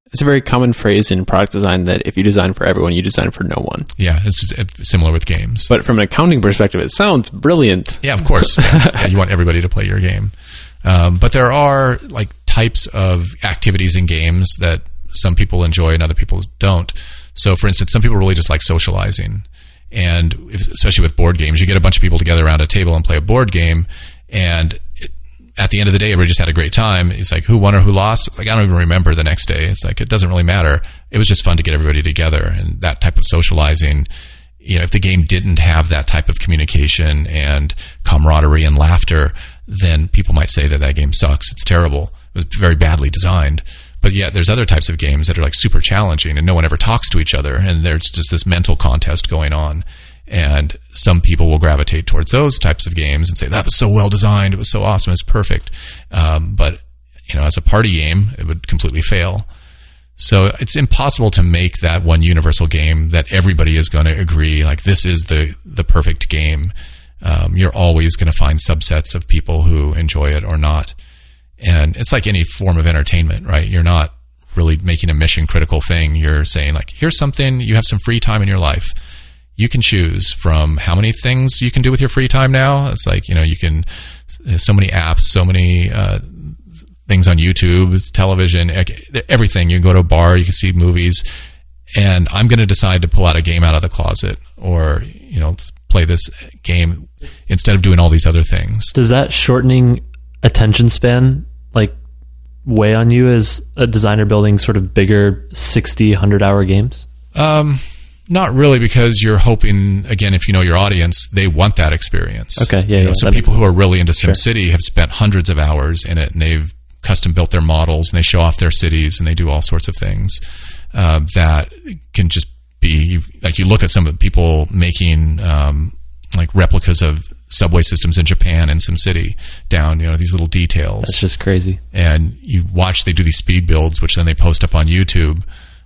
It's a very common phrase in product design that if you design for everyone, you design for no one. Yeah, it's similar with games. But from an accounting perspective, it sounds brilliant. Yeah, of course. Yeah, Yeah, you want everybody to play your game. Um, but there are like types of activities in games that some people enjoy and other people don't. So, for instance, some people really just like socializing. And if, especially with board games, you get a bunch of people together around a table and play a board game. And it, at the end of the day, everybody just had a great time. It's like who won or who lost. Like I don't even remember the next day. It's like it doesn't really matter. It was just fun to get everybody together and that type of socializing. You know, if the game didn't have that type of communication and camaraderie and laughter, then people might say that that game sucks. It's terrible. It was very badly designed. But yet, there's other types of games that are like super challenging, and no one ever talks to each other, and there's just this mental contest going on. And some people will gravitate towards those types of games and say that was so well designed, it was so awesome, it's perfect. Um, but you know, as a party game, it would completely fail. So it's impossible to make that one universal game that everybody is going to agree like this is the the perfect game. Um, you're always going to find subsets of people who enjoy it or not. And it's like any form of entertainment, right? You're not really making a mission critical thing. You're saying like, here's something you have some free time in your life. You can choose from how many things you can do with your free time now. It's like, you know, you can, so many apps, so many, uh, things on YouTube, television, everything. You can go to a bar, you can see movies, and I'm going to decide to pull out a game out of the closet or, you know, play this game instead of doing all these other things. Does that shortening attention span like weigh on you as a designer building sort of bigger 60, 100 hour games? Um, not really, because you're hoping again, if you know your audience, they want that experience. Okay, yeah, You know, yeah, so people who are really into Sure. SimCity have spent hundreds of hours in it, and they've custom built their models, and they show off their cities, and they do all sorts of things uh, that can just be like you look at some of the people making um, like replicas of subway systems in Japan and SimCity down, you know, these little details. That's just crazy. and you watch they do these speed builds which then they post up on youtube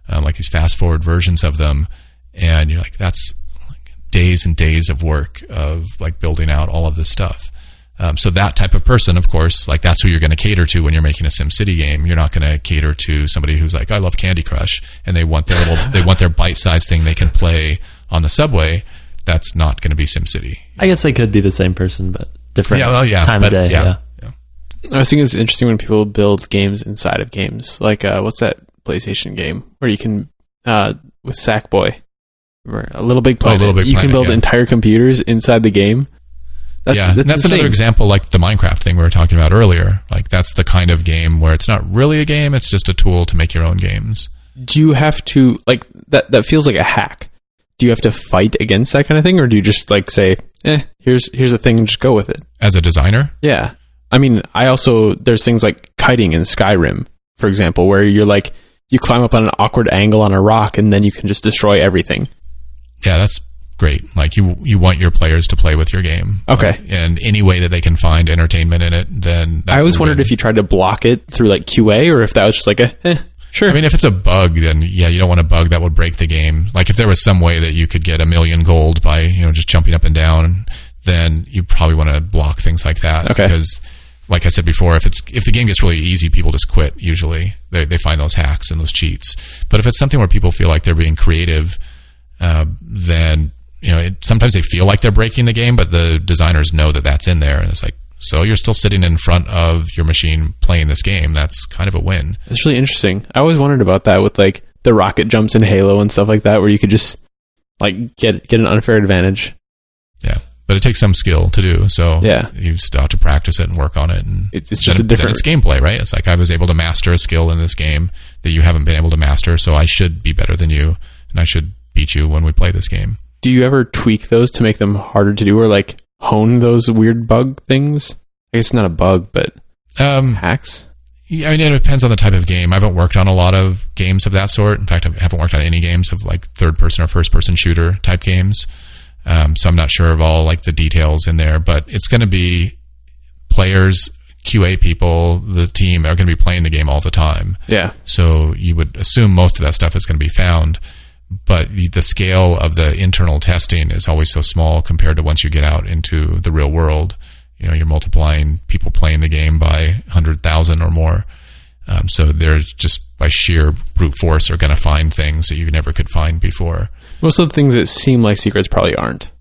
um, like these fast forward versions of them. And you're like that's like days and days of work of like building out all of this stuff. Um, so that type of person of course like that's who you're going to cater to when you're making a SimCity game. You're not going to cater to somebody who's like i love candy crush and they want their little they want their bite-sized thing they can play on the subway that's not going to be SimCity. I guess they could be the same person, but different Yeah, well, yeah, time but of day. yeah, Yeah. yeah. I was thinking it's interesting when people build games inside of games. Like, uh, what's that PlayStation game where you can, uh, with Sackboy, remember, a Little Big Oh, Planet, Little Big you can build yeah. entire computers inside the game. That's, yeah, that's, that's, another example, like the Minecraft thing we were talking about earlier. Like that's the kind of game where it's not really a game; it's just a tool to make your own games. Do you have to like that? That feels like a hack. Do you have to fight against that kind of thing, or do you just like say, "Eh, here's here's a thing, and just go with it"? As a designer, Yeah. I mean, I also there's things like kiting in Skyrim, for example, where you're like you climb up on an awkward angle on a rock and then you can just destroy everything. yeah, that's great. Like you, you want your players to play with your game. Okay. Like, and any way that they can find entertainment in it, then that's I always wondered if you tried to block it through like QA or if that was just like a eh, sure. I mean, if it's a bug, then yeah, you don't want a bug that would break the game. Like if there was some way that you could get a million gold by you know just jumping up and down, then you probably want to block things like that. Okay. Because, like I said before, if it's if the game gets really easy, people just quit. Usually, they they find those hacks and those cheats. But if it's something where people feel like they're being creative, uh, then you know it, sometimes they feel like they're breaking the game, but the designers know that that's in there, and it's like. So you're still sitting in front of your machine playing this game. That's kind of a win. It's really interesting. I always wondered about that with like the rocket jumps in Halo and stuff like that, where you could just like get get an unfair advantage. Yeah, but it takes some skill to do. So Yeah. you still have to practice it and work on it. And It's- it's just a different- It's gameplay, right? It's like I was able to master a skill in this game that you haven't been able to master, so I should be better than you, and I should beat you when we play this game. Do you ever tweak those to make them harder to do or like hone those weird bug things? I guess it's not a bug, but Um, hacks. Yeah, I mean, it depends on the type of game. I haven't worked on a lot of games of that sort. In fact, I haven't worked on any games of like third person or first person shooter type games. Um, so I'm not sure of all like the details in there, but it's going to be players, QA people, the team are going to be playing the game all the time. Yeah. So you would assume most of that stuff is going to be found, but the, scale of the internal testing is always so small compared to once you get out into the real world. You know, you're multiplying people playing the game by 100,000 or more. Um, so they're just by sheer brute force are going to find things that you never could find before. Most of the things that seem like secrets probably aren't.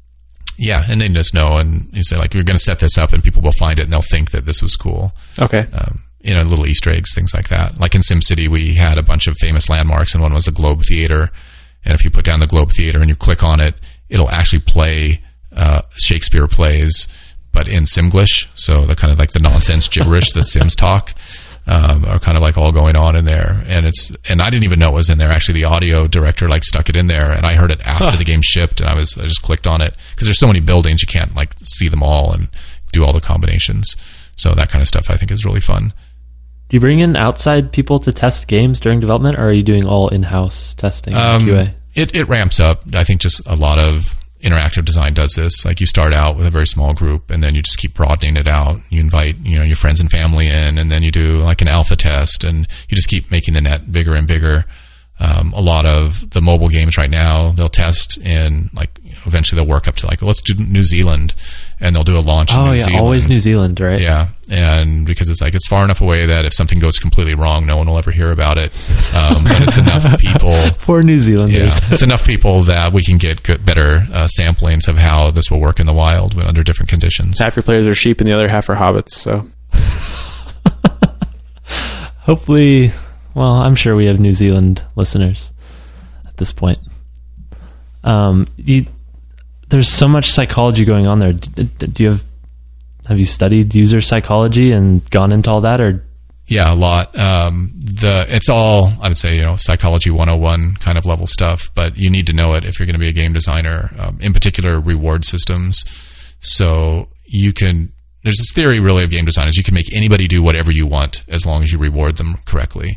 Yeah, and they just know, and you say like, "We're going to set this up," and people will find it, and they'll think that this was cool. Okay. um, you know, little Easter eggs, things like that. Like in SimCity, we had a bunch of famous landmarks, and one was a Globe Theater. And if you put down the Globe Theater and you click on it, it'll actually play uh, Shakespeare plays, but in Simlish. So the kind of like the nonsense gibberish that Sims talk um, are kind of like all going on in there. And it's and I didn't even know it was in there. Actually, the audio director like stuck it in there, and I heard it after the game shipped, and I was I just clicked on it because there's so many buildings you can't like see them all and do all the combinations. So that kind of stuff I think is really fun. Do you bring in outside people to test games during development, or are you doing all in-house testing Um, QA? It, it ramps up. I think just a lot of interactive design does this. Like you start out with a very small group and then you just keep broadening it out. You invite, you know, your friends and family in and then you do like an alpha test and you just keep making the net bigger and bigger. Um, a lot of the mobile games right now, they'll test in like eventually they'll work up to like, let's do New Zealand and they'll do a launch in Oh New yeah, Zealand. always New Zealand, right? Yeah, and because it's like it's far enough away that if something goes completely wrong, no one will ever hear about it. Um, but it's enough people Poor New yeah, Zealanders. it's enough people that we can get good, better uh, samplings of how this will work in the wild when- under different conditions. Half your players are sheep and the other half are hobbits. So Hopefully, well, I'm sure we have New Zealand listeners at this point. Um, you, there's so much psychology going on there. D- d- Do you have have you studied user psychology and gone into all that, or Yeah, a lot. Um, the it's all I would say you know psychology 101 kind of level stuff, but you need to know it if you're going to be a game designer. Um, in particular, reward systems. So you can. There's this theory really of game designers. You can make anybody do whatever you want as long as you reward them correctly.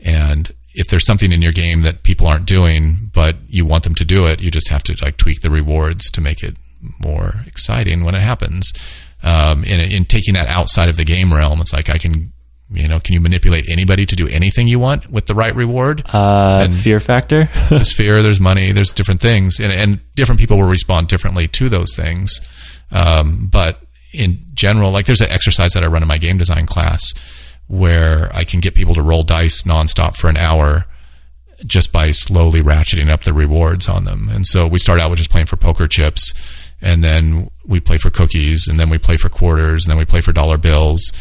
And if there's something in your game that people aren't doing, but you want them to do it, you just have to like tweak the rewards to make it more exciting when it happens. Um, in, in taking that outside of the game realm, it's like I can, you know, can you manipulate anybody to do anything you want with the right reward? uh, And- fear factor? there's fear, there's money, there's different things, and, and different people will respond differently to those things. Um, but in general, like there's an exercise that I run in my game design class where I can get people to roll dice nonstop for an hour just by slowly ratcheting up the rewards on them. And so we start out with just playing for poker chips, and then we play for cookies, and then we play for quarters, and then we play for dollar bills.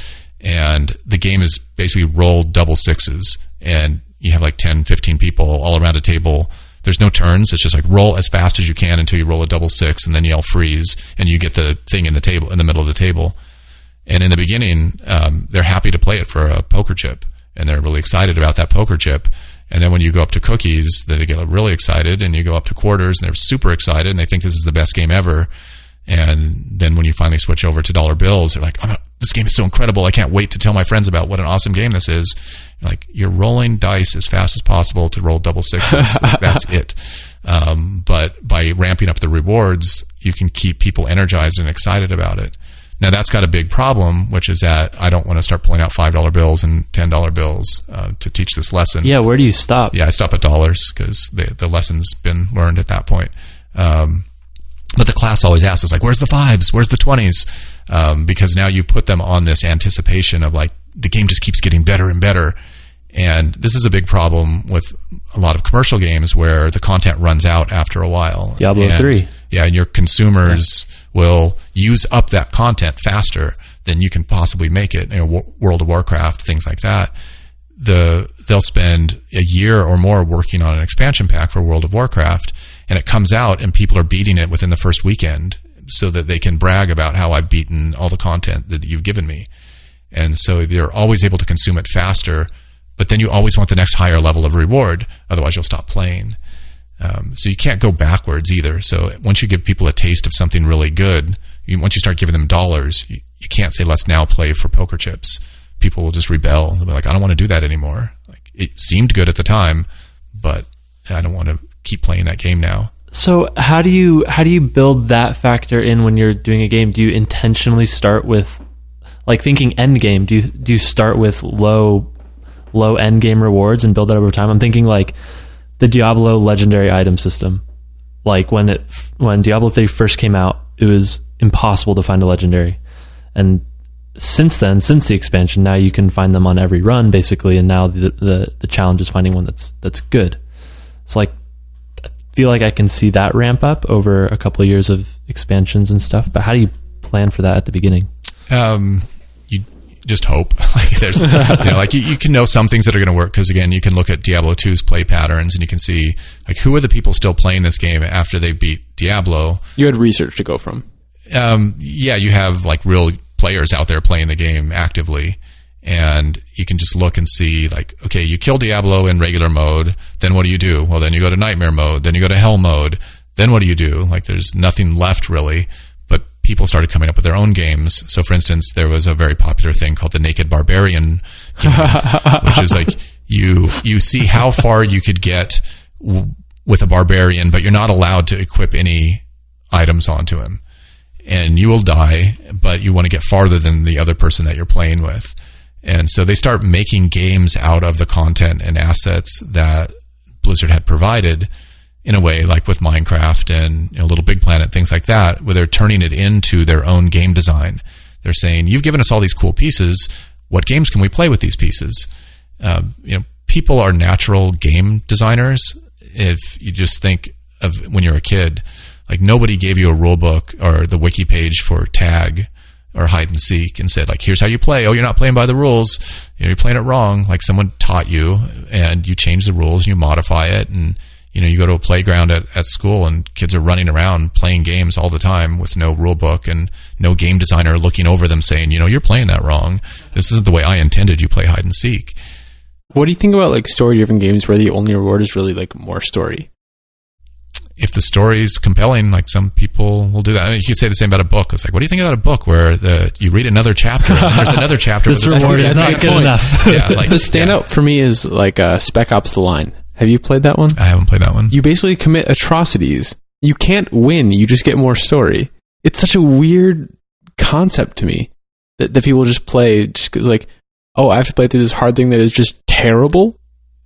And the game is basically roll double sixes, and you have like 10, 15 people all around a table. There's no turns. It's just like roll as fast as you can until you roll a double six, and then yell freeze, and you get the thing in the table in the middle of the table. And in the beginning, um, they're happy to play it for a poker chip, and they're really excited about that poker chip. And then when you go up to cookies, they get really excited, and you go up to quarters, and they're super excited, and they think this is the best game ever. And then when you finally switch over to dollar bills, they're like, oh, no, "This game is so incredible! I can't wait to tell my friends about what an awesome game this is." You're like you're rolling dice as fast as possible to roll double sixes. Like, that's it. Um, but by ramping up the rewards, you can keep people energized and excited about it. Now that's got a big problem, which is that I don't want to start pulling out five dollar bills and ten dollar bills uh, to teach this lesson. yeah, where do you stop? Yeah, I stop at dollars because the the lesson's been learned at that point. Um, but the class always asks us like, "Where's the fives? Where's the 20s? Um, because now you put them on this anticipation of like the game just keeps getting better and better. And this is a big problem with a lot of commercial games where the content runs out after a while. Diablo And- 3. Yeah, and your consumers will use up that content faster than you can possibly make it. You know, World of Warcraft, things like that the they'll spend a year or more working on an expansion pack for World of Warcraft, and it comes out and people are beating it within the first weekend, so that they can brag about how I've beaten all the content that you've given me, and so they're always able to consume it faster. But then you always want the next higher level of reward, otherwise you'll stop playing. Um, so you can't go backwards either. So once you give people a taste of something really good, you, once you start giving them dollars, you, you can't say let's now play for poker chips. People will just rebel. They'll be like, I don't want to do that anymore. Like it seemed good at the time, but I don't want to keep playing that game now. So how do you how do you build that factor in when you're doing a game? Do you intentionally start with like thinking end game? Do you do you start with low low end game rewards and build that over time? I'm thinking like the Diablo legendary item system. Like when it when Diablo 3 first came out, it was impossible to find a legendary. And since then, since the expansion, now you can find them on every run basically and now the the, the challenge is finding one that's that's good. So like I feel like I can see that ramp up over a couple of years of expansions and stuff. But how do you plan for that at the beginning? Um, you just hope. like there's, you know, like you, you can know some things that are going to work because again, you can look at Diablo 2's play patterns and you can see like who are the people still playing this game after they beat Diablo. You had research to go from. Um, yeah, you have like real players out there playing the game actively and you can just look and see like okay you kill diablo in regular mode then what do you do? Well then you go to nightmare mode then you go to hell mode then what do you do? Like there's nothing left really. But people started coming up with their own games. So for instance there was a very popular thing called the naked barbarian game, which is like you you see how far you could get w- with a barbarian but you're not allowed to equip any items onto him and you will die but you want to get farther than the other person that you're playing with and so they start making games out of the content and assets that Blizzard had provided in a way like with Minecraft and you know, Little Big Planet, things like that, where they're turning it into their own game design. They're saying, you've given us all these cool pieces. What games can we play with these pieces? Uh, you know, people are natural game designers. If you just think of when you're a kid, like nobody gave you a rule book or the wiki page for tag or hide and seek and said like here's how you play. Oh you're not playing by the rules. You're playing it wrong. Like someone taught you and you change the rules and you modify it and you know you go to a playground at, at school and kids are running around playing games all the time with no rule book and no game designer looking over them saying you know you're playing that wrong. This isn't the way i intended you play hide and seek. What do you think about like story driven games where the only reward is really like more story? If the story's compelling, like some people will do that. I mean, you could say the same about a book. It's like, what do you think about a book where the you read another chapter and there's another chapter? This with a reward story is that's not very good close. enough. Yeah, like the standout yeah. for me is like uh, Spec Ops: The Line. Have you played that one? I haven't played that one. You basically commit atrocities. You can't win. You just get more story. It's such a weird concept to me that, that people just play just 'cause, like, oh, I have to play through this hard thing that is just terrible.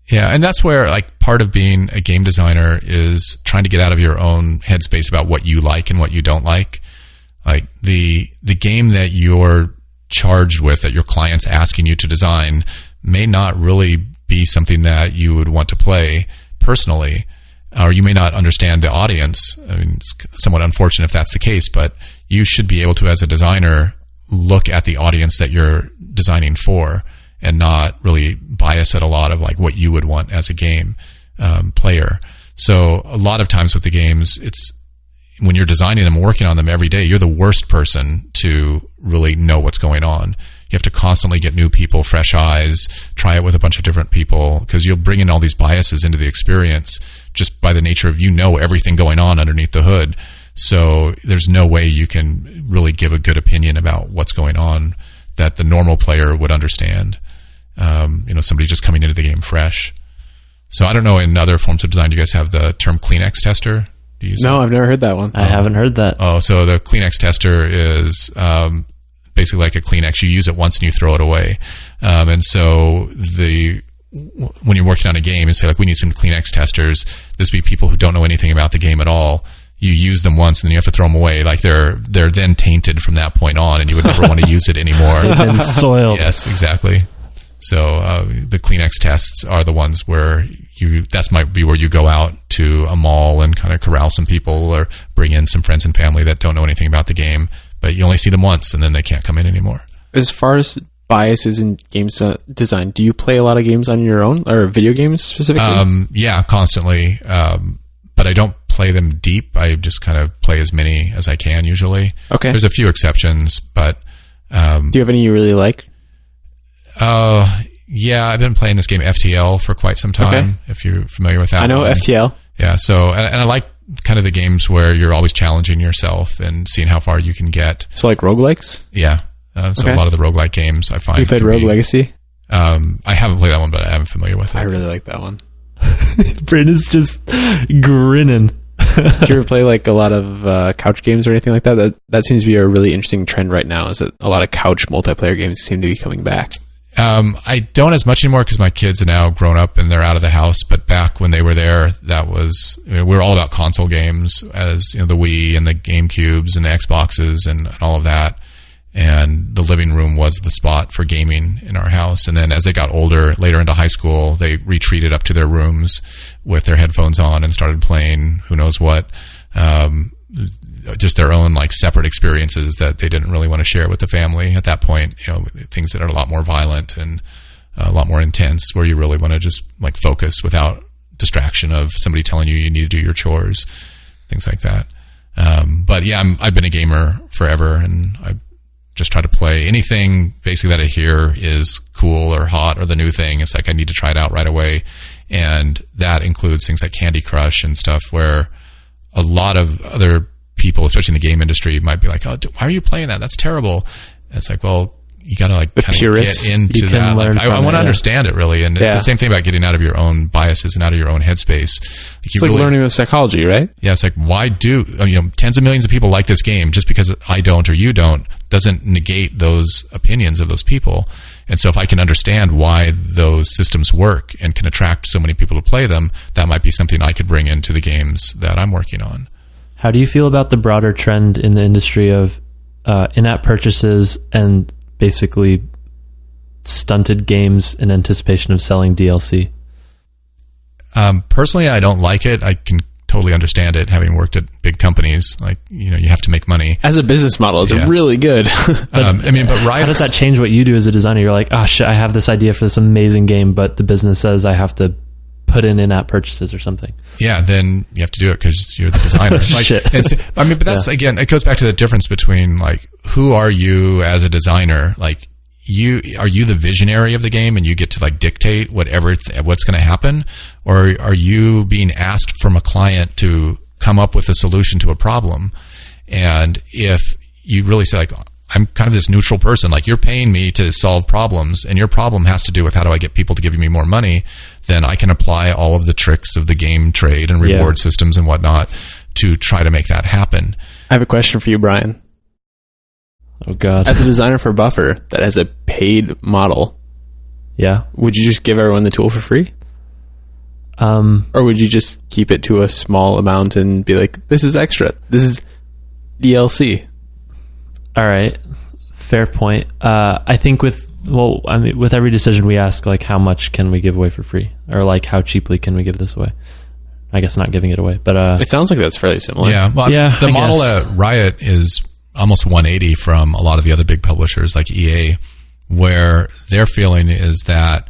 Yeah, and that's where like part of being a game designer is trying to get out of your own headspace about what you like and what you don't like. Like the the game that you're charged with that your client's asking you to design may not really be something that you would want to play personally or you may not understand the audience. I mean, it's somewhat unfortunate if that's the case, but you should be able to as a designer look at the audience that you're designing for and not really bias at a lot of like what you would want as a game um, player. So a lot of times with the games, it's when you're designing them, working on them every day, you're the worst person to really know what's going on. You have to constantly get new people, fresh eyes, try it with a bunch of different people because you'll bring in all these biases into the experience just by the nature of you know everything going on underneath the hood. So there's no way you can really give a good opinion about what's going on that the normal player would understand. Um, you know, somebody just coming into the game fresh. So I don't know. In other forms of design, do you guys have the term Kleenex tester? Do you use No, that? I've never heard that one. I haven't heard that. Oh, so the Kleenex tester is um, basically like a Kleenex. You use it once and you throw it away. Um, and so the when you're working on a game and say like we need some Kleenex testers, this would be people who don't know anything about the game at all. You use them once and then you have to throw them away. Like they're they're then tainted from that point on, and you would never want to use it anymore. Been soiled. Yes, exactly. So uh, the Kleenex tests are the ones where you that's might be where you go out to a mall and kind of corral some people or bring in some friends and family that don't know anything about the game, but you only see them once and then they can't come in anymore. As far as biases in games uh, design, do you play a lot of games on your own or video games specifically? Um, yeah, constantly. Um, but I don't play them deep. I just kind of play as many as I can usually. okay. There's a few exceptions, but um, do you have any you really like? Uh, yeah, I've been playing this game FTL for quite some time. Okay. If you're familiar with that, I know one. FTL. Yeah. So, and, and I like kind of the games where you're always challenging yourself and seeing how far you can get. So like roguelikes? Yeah. Uh, so Okay. a lot of the roguelike games I find. You played Rogue be- Legacy? Um, I haven't played that one, but I am familiar with it. I really like that one. Brandon's just grinning. Did you ever play like a lot of uh, couch games or anything like that? That that seems to be a really interesting trend right now. Is that a lot of couch multiplayer games seem to be coming back? Um, I don't as much anymore because my kids are now grown up and they're out of the house. But back when they were there, that was you know, we were all about console games, as you know, the Wii and the GameCubes and the Xboxes and, and all of that. And the living room was the spot for gaming in our house. And then as they got older, later into high school, they retreated up to their rooms with their headphones on and started playing who knows what. Um, just their own like separate experiences that they didn't really want to share with the family at that point. You know, things that are a lot more violent and a lot more intense, where you really want to just like focus without distraction of somebody telling you you need to do your chores, things like that. Um, but yeah, I'm, I've been a gamer forever, and I just try to play anything basically that I hear is cool or hot or the new thing. It's like I need to try it out right away, and that includes things like Candy Crush and stuff where a lot of other people, especially in the game industry, might be like, "Oh, why are you playing that? That's terrible." And it's like, well, you got to like kind of get into that. Like, I, I want to yeah. understand it really, and it's Yeah. the same thing about getting out of your own biases and out of your own headspace. Like, It's like really- learning with psychology, right? yeah, it's like why do uh, you know tens of millions of people like this game just because I don't or you don't doesn't negate those opinions of those people. And so if I can understand why those systems work and can attract so many people to play them, that might be something I could bring into the games that I'm working on. How do you feel about the broader trend in the industry of uh, in-app purchases and basically stunted games in anticipation of selling DLC? Um, personally, I don't like it. I can totally understand it having worked at big companies. Like, you know, you have to make money. As a business model, it's Yeah. really good. um, I mean, but Riot How does that change what you do as a designer? You're like, oh shit, I have this idea for this amazing game, but the business says I have to put in in-app purchases or something. yeah, then you have to do it because you're the designer. like, Shit. It's, I mean, but that's again, it goes back to the difference between like who are you as a designer? Like you are you the visionary of the game and you get to like dictate whatever th- what's going to happen, or are you being asked from a client to come up with a solution to a problem? And if you really say like I'm kind of this neutral person. Like you're paying me to solve problems, and your problem has to do with how do I get people to give me more money. Then I can apply all of the tricks of the game trade and Yeah. reward systems and whatnot to try to make that happen. I have a question for you, Brian. Oh god. As a designer for Buffer that has a paid model, yeah. would you just give everyone the tool for free? Um Or would you just keep it to a small amount and be like, this is extra? This is DLC. All right. Fair point. Uh I think with well, I mean with every decision we ask like how much can we give away for free or like how cheaply can we give this away? I guess not giving it away, but uh It sounds like that's fairly similar. Yeah, well, Yeah, the I model guess. at Riot is almost 180 from a lot of the other big publishers like EA, where their feeling is that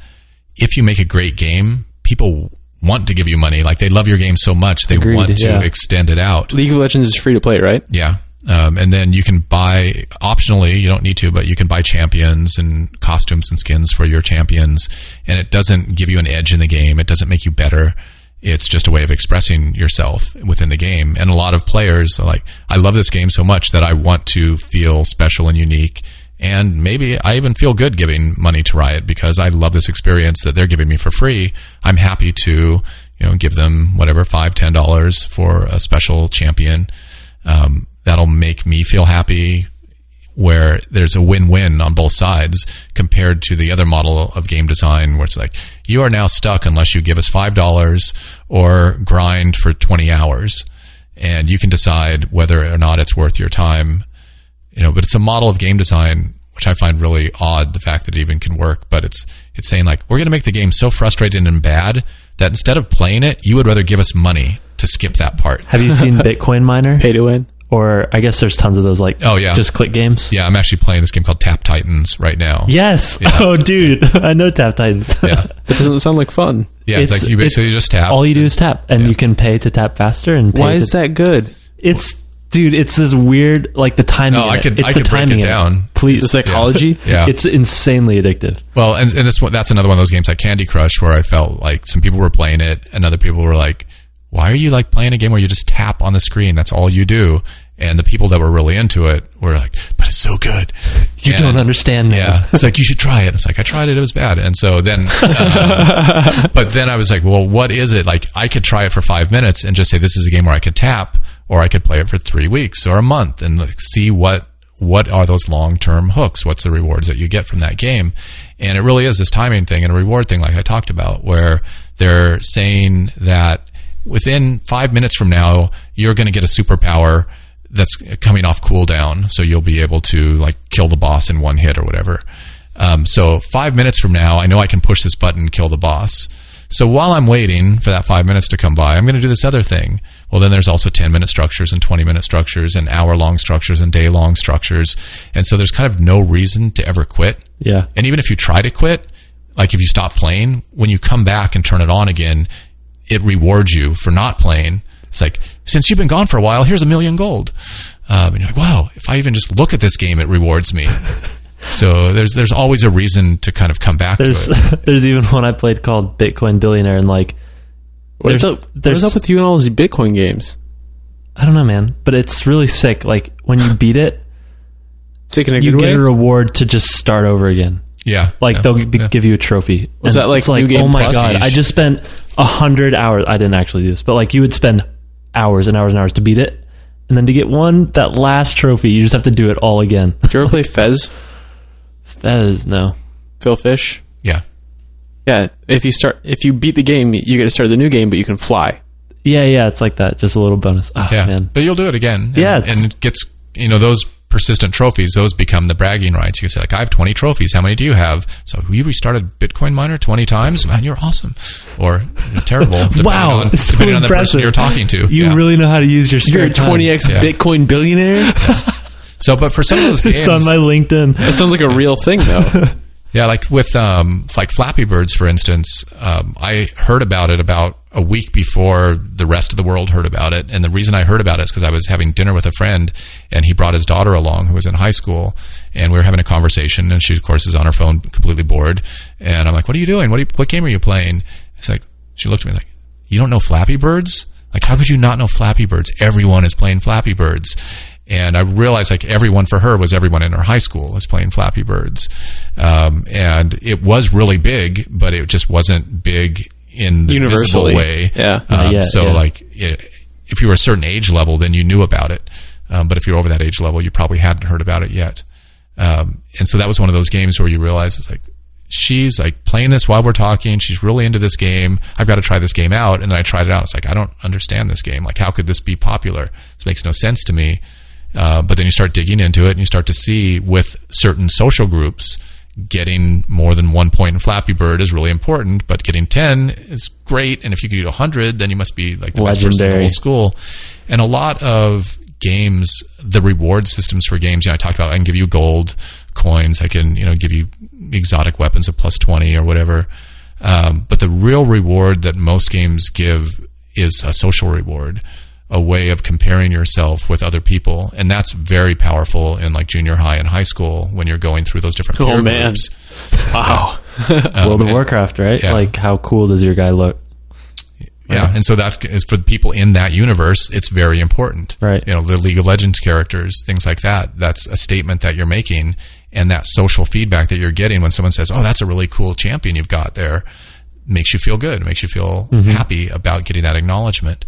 if you make a great game, people want to give you money. Like they love your game so much, they Agreed, want to yeah. extend it out. League of Legends is free to play, right? Yeah. Um, and then you can buy optionally, you don't need to, but you can buy champions and costumes and skins for your champions. And it doesn't give you an edge in the game. It doesn't make you better. It's just a way of expressing yourself within the game. And a lot of players are like, I love this game so much that I want to feel special and unique. And maybe I even feel good giving money to Riot because I love this experience that they're giving me for free. I'm happy to, you know, give them whatever, five, ten dollars for a special champion um, that'll make me feel happy where there's a win-win on both sides compared to the other model of game design where it's like you are now stuck unless you give us $5 or grind for 20 hours and you can decide whether or not it's worth your time you know but it's a model of game design which I find really odd the fact that it even can work but it's it's saying like we're going to make the game so frustrating and bad that instead of playing it you would rather give us money to skip that part have you seen Bitcoin Miner? Pay to win. Or I guess there's tons of those like Oh, yeah. just click games. yeah I'm actually playing this game called Tap Titans right now Yes. Yeah. Oh dude, I know Tap Titans. yeah it doesn't sound like fun. Yeah, it's, It's- like you basically just tap. All you do is tap, and Yeah. you can pay to tap faster. And pay Why to- is that good? It's dude. It's this weird like the timing. No, in I it. could- It's I the could break it in down. Please, The psychology? yeah. It's insanely addictive. well, and, and this one, that's another one of those games like Candy Crush where I felt like some people were playing it and other people were like, why are you like playing a game where you just tap on the screen? That's all you do. And the people that were really into it were like, but it's so good. You And- don't understand now. yeah. It's like, you should try it. It's like, I tried it. It was bad. And so then, uh, but then I was like, well, what is it? Like, I could try it for five minutes and just say, this is a game where I could tap, or I could play it for three weeks or a month and like, see what, what are those long-term hooks? What's the rewards that you get from that game? And it really is this timing thing and a reward thing, like I talked about, where they're saying that within five minutes from now, you're going to get a superpower that's coming off cooldown, so you'll be able to like kill the boss in one hit or whatever. Um, so five minutes from now, I know I can push this button, and kill the boss. So while I'm waiting for that five minutes to come by, I'm going to do this other thing. Well, then there's also 10 minute structures and 20 minute structures and hour long structures and day long structures. And so there's kind of no reason to ever quit. Yeah. And even if you try to quit, like if you stop playing, when you come back and turn it on again, it rewards you for not playing. It's like, since you've been gone for a while, here's a million gold. Um, and you're like, wow, if I even just look at this game, it rewards me. so there's there's always a reason to kind of come back There's to it. there's even one I played called Bitcoin Billionaire, and like What's There's- up? there's- What's up with you and all these Bitcoin games? I don't know, man, but it's really sick. Like when you beat it, Sick in a you good get way. a reward to just start over again. Yeah. Like yeah, they'll be, yeah. give you a trophy. Was And that like it's like Game oh my Plus? god, I just spent a hundred hours. I didn't actually do this, but like you would spend hours and hours and hours to beat it, and then to get one that last trophy, you just have to do it all again. Did you ever play Fez? Fez, no. Phil Fish. Yeah. Yeah, if you start, if you beat the game, you get to start the new game, but you can fly. Yeah, yeah, it's like that. Just a little bonus. Ah, Yeah. man. But you'll do it again. And, Yeah, And it gets, you know, those persistent trophies, those become the bragging rights. You say, like, I have 20 trophies. How many do you have? So you restarted Bitcoin Miner 20 times? Man, you're awesome. Or you're terrible. depending Wow, On, it's so depending on the person impressive. you're talking to. You Yeah. really know how to use your spare You're a 20x Yeah. Bitcoin billionaire. So, but for some of those games. It's on my LinkedIn. that sounds like a real thing, though. Yeah, like with um, like Flappy Birds, for instance, um, I heard about it about a week before the rest of the world heard about it. And the reason I heard about it is because I was having dinner with a friend, and he brought his daughter along who was in high school, and we were having a conversation. And she, of course, is on her phone, completely bored. And I'm like, "What are you doing? What you, what game are you playing?" It's like she looked at me like, "You don't know Flappy Birds? Like, how could you not know Flappy Birds? Everyone is playing Flappy Birds." And I realized like everyone for her was everyone in her high school is playing Flappy Birds. Um, and it was really big, but it just wasn't big in the Universally. visible way. Yeah. Um, so yeah. like if you were a certain age level, then you knew about it. Um, but if you're over that age level, you probably hadn't heard about it yet. Um, and so that was one of those games where you realize it's like, she's like playing this while we're talking. She's really into this game. I've got to try this game out. And then I tried it out. It's like, I don't understand this game. Like, how could this be popular? This makes no sense to me. Uh, but then you start digging into it and you start to see with certain social groups, getting more than one point in Flappy Bird is really important, but getting 10 is great. And if you could get 100, then you must be like the best person in the whole school. And a lot of games, the reward systems for games, you know, I talked about, I can give you gold coins. I can, you know, give you exotic weapons of plus 20 or whatever. Um, but the real reward that most games give is a social reward, a way of comparing yourself with other people. And that's very powerful in like junior high and high school when you're going through those different peer Oh, man. groups. Wow. World of um, and- Warcraft, right? yeah. Like, how cool does your guy look? Yeah, and so that is for the people in that universe. It's very important, Right. You know, the League of Legends characters, things like that. That's a statement that you're making, and that social feedback that you're getting when someone says, "Oh, that's a really cool champion you've got there," makes you feel good, makes you feel mm-hmm. happy about getting that acknowledgement.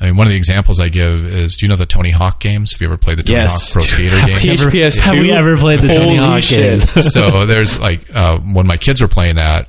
I mean, one of the examples I give is, do you know the Tony Hawk games? Have you ever played the Tony Yes. Hawk Pro Skater game? THPS2. Have we ever played the Tony Hawk shit. games? so there's like uh, when my kids were playing that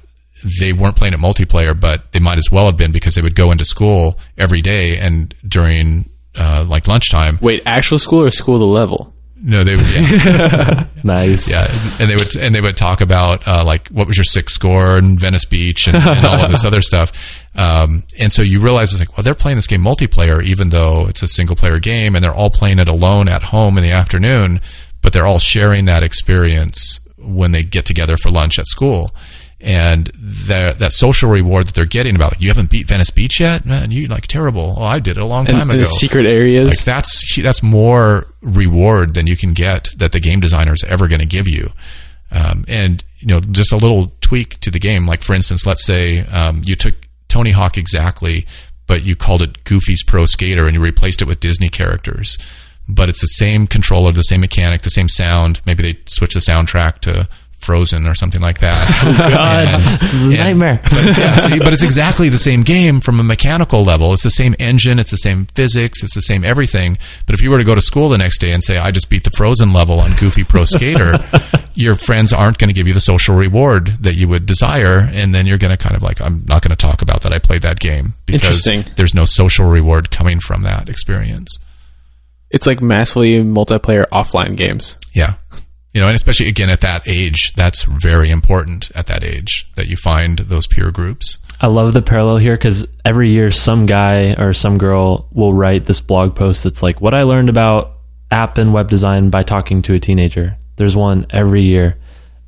they weren't playing it multiplayer but they might as well have been because they would go into school every day and during uh, like lunchtime Wait, actual school or school the level? No they would yeah, Nice. yeah and they would and they would talk about uh, like what was your sixth score in Venice Beach and, and all of this other stuff. Um, and so you realize it's like well they're playing this game multiplayer even though it's a single player game and they're all playing it alone at home in the afternoon but they're all sharing that experience when they get together for lunch at school and that that social reward that they're getting about like, you haven't beat Venice Beach yet man you like terrible oh I did it a long time in ago the secret areas. like that's that's more reward than you can get that the game designer is ever going to give you. Um, and you know, just a little tweak to the game. Like for instance, let's say um, you took Tony Hawk exactly, but you called it Goofy's Pro Skater and you replaced it with Disney characters. But it's the same controller, the same mechanic, the same sound. Maybe they switch the soundtrack to Frozen or something like that. Oh, God, this is a and- nightmare. yeah, see, but it's exactly the same game from a mechanical level. It's the same engine, it's the same physics, it's the same everything. But if you were to go to school the next day and say, I just beat the Frozen level on Goofy Pro Skater, your friends aren't going to give you the social reward that you would desire. And then you're going to kind of like, I'm not going to talk about that I played that game because Interesting. there's no social reward coming from that experience. It's like massively multiplayer offline games. Yeah. You know, and especially again at that age, that's very important at that age that you find those peer groups. I love the parallel here because every year some guy or some girl will write this blog post that's like what I learned about app and web design by talking to a teenager. There's one every year.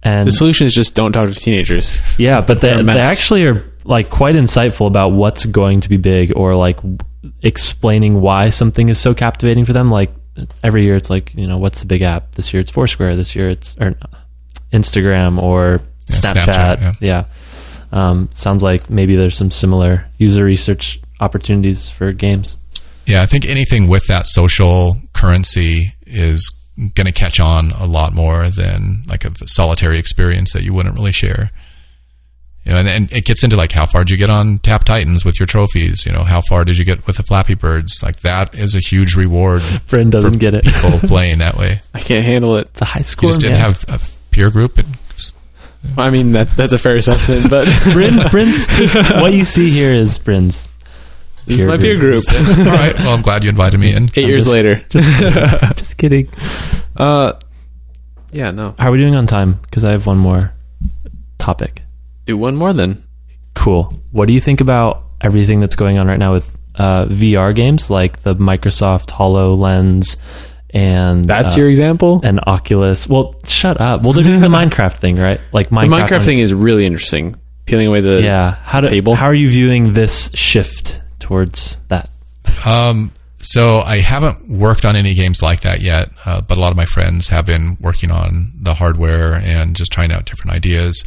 And The solution is just don't talk to teenagers. yeah, but They're they, a they mess. actually are like quite insightful about what's going to be big or like explaining why something is so captivating for them. Like every year it's like, you know, what's the big app? This year it's Foursquare. This year it's or Instagram or Yeah, Snapchat. Snapchat, yeah. Um, sounds like maybe there's some similar user research opportunities for games. Yeah, I think anything with that social currency is going to catch on a lot more than like a solitary experience that you wouldn't really share. You know, and, and it gets into like how far did you get on Tap Titans with your trophies? You know, how far did you get with the Flappy Birds? Like that is a huge reward Bryn doesn't get it. people playing that way. I can't handle it. It's a high You score. just didn't man. have a peer group. And, I mean that that's a fair assessment, but Bryn, Bryn's, what you see here is Bryn's. this is my peer group. all right, well, I'm glad you invited me in. Eight years just- later. Just, just kidding. Uh, yeah, no. How are we doing on time? Because I have one more topic. Do one more then. Cool. What do you think about everything that's going on right now with uh, VR games like the Microsoft HoloLens and That's uh, your example. and Oculus? Well, shut up. Well, they're doing the Minecraft thing, right? Like The Minecraft. Minecraft on- thing is really interesting. Peeling away the Yeah. How do, table. How are you viewing this shift towards that? Um, so I haven't worked on any games like that yet, uh, but a lot of my friends have been working on the hardware and just trying out different ideas.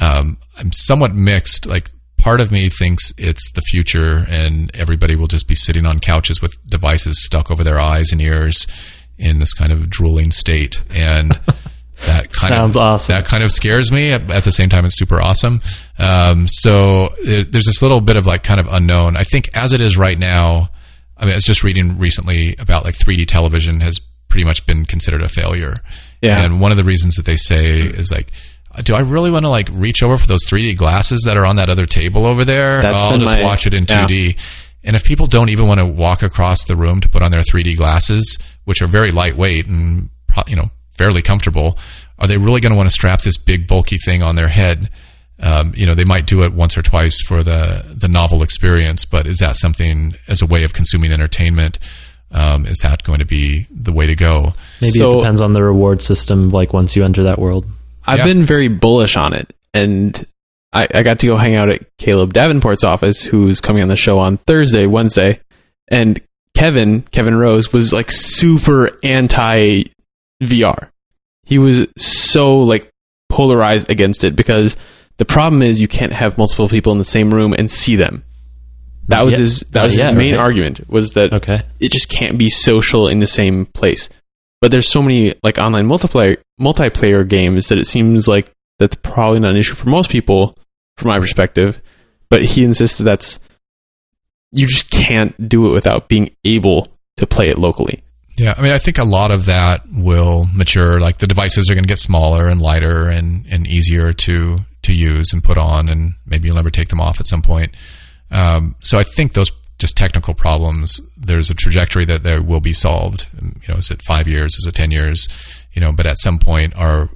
Um, I'm somewhat mixed. Like part of me thinks it's the future and everybody will just be sitting on couches with devices stuck over their eyes and ears in this kind of drooling state. And that kind Sounds of, awesome. That kind of scares me. At, the same time, it's super awesome. Um, so it, there's this little bit of like kind of unknown. I think as it is right now, I mean, I was just reading recently about like 3D television has pretty much been considered a failure. Yeah. And one of the reasons that they say is like, do I really want to like reach over for those 3D glasses that are on that other table over there? That's I'll just my- watch it in yeah. 2D. And if people don't even want to walk across the room to put on their 3D glasses, which are very lightweight and you know fairly comfortable, are they really going to want to strap this big bulky thing on their head? Um, you know, they might do it once or twice for the the novel experience, but is that something as a way of consuming entertainment? Um, is that going to be the way to go? Maybe So- it depends on the reward system. Like once you enter that world. I've Yeah. been very bullish on it, and I, I got to go hang out at Caleb Davenport's office, who's coming on the show on Thursday, Wednesday, and Kevin, Kevin Rose, was like super anti VR. He was so like polarized against it because the problem is you can't have multiple people in the same room and see them. That was his that was yet, his main right? argument was that Okay. it just can't be social in the same place. But there's so many like online multiplayer multiplayer games that it seems like that's probably not an issue for most people, from my perspective. But he insists that that's you just can't do it without being able to play it locally. Yeah, I mean, I think a lot of that will mature. Like the devices are going to get smaller and lighter and, and easier to to use and put on, and maybe you'll never take them off at some point. Um, so I think those just technical problems. There's a trajectory that there will be solved. You know, is it five years? Is it ten years? You know, but at some point, are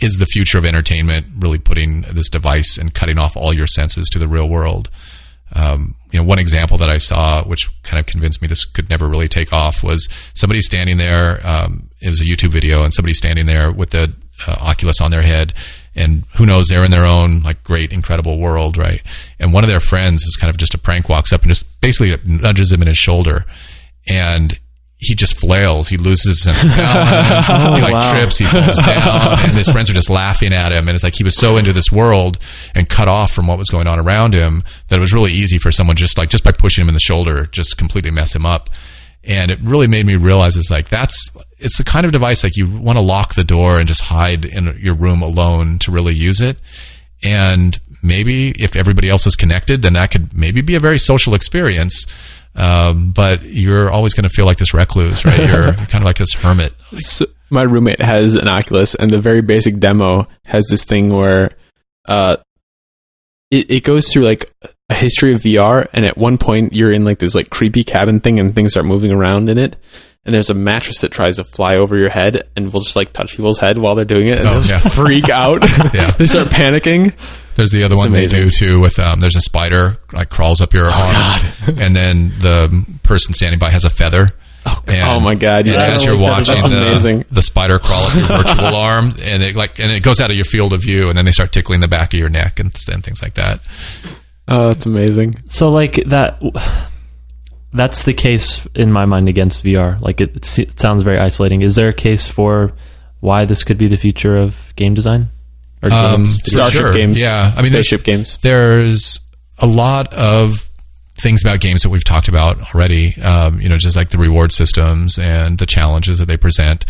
is the future of entertainment really putting this device and cutting off all your senses to the real world? Um, you know, one example that I saw, which kind of convinced me this could never really take off, was somebody standing there. Um, it was a YouTube video, and somebody standing there with the uh, Oculus on their head, and who knows, they're in their own like great, incredible world, right? And one of their friends is kind of just a prank, walks up and just basically nudges him in his shoulder, and he just flails. He loses his sense of balance. he like oh, wow. trips. He falls down, and his friends are just laughing at him. And it's like he was so into this world and cut off from what was going on around him that it was really easy for someone just like just by pushing him in the shoulder, just completely mess him up. And it really made me realize it's like that's it's the kind of device like you want to lock the door and just hide in your room alone to really use it. And maybe if everybody else is connected, then that could maybe be a very social experience. Um, but you're always going to feel like this recluse, right? You're, kind of like this hermit. So my roommate has an Oculus, and the very basic demo has this thing where uh, it, it goes through like a history of VR, and at one point you're in like this like creepy cabin thing, and things start moving around in it. And there's a mattress that tries to fly over your head, and will just like touch people's head while they're doing it, and Oh, they'll just yeah. freak out. Yeah. they start panicking. There's the other one amazing. they do too with um, there's a spider like crawls up your arm, and then the person standing by has a feather. And, oh my God, yeah. as you're That's watching amazing. the, the spider crawl up your virtual arm, and it like and it goes out of your field of view, and then they start tickling the back of your neck and, and things like that. Oh, that's amazing. So like that that's the case in my mind against VR. Like it, it, sounds very isolating. Is there a case for why this could be the future of game design? Or Um, games? for Starship sure. games. Yeah, I mean, there's- spaceship games. there's a lot of things about games that we've talked about already. Um, you know, just like the reward systems and the challenges that they present.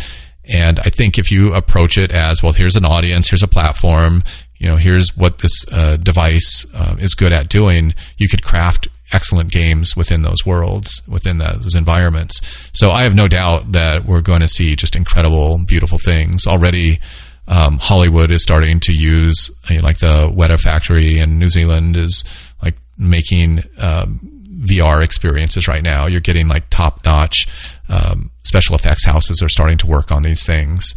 And I think if you approach it as well, here's an audience, here's a platform, you know, here's what this uh, device uh, is good at doing, you could craft excellent games within those worlds, within those environments. So I have no doubt that we're going to see just incredible, beautiful things already. Um, Hollywood is starting to use, you know, like the Weta factory in New Zealand is making um, VR experiences right now. You're getting like top notch um, special effects houses are starting to work on these things,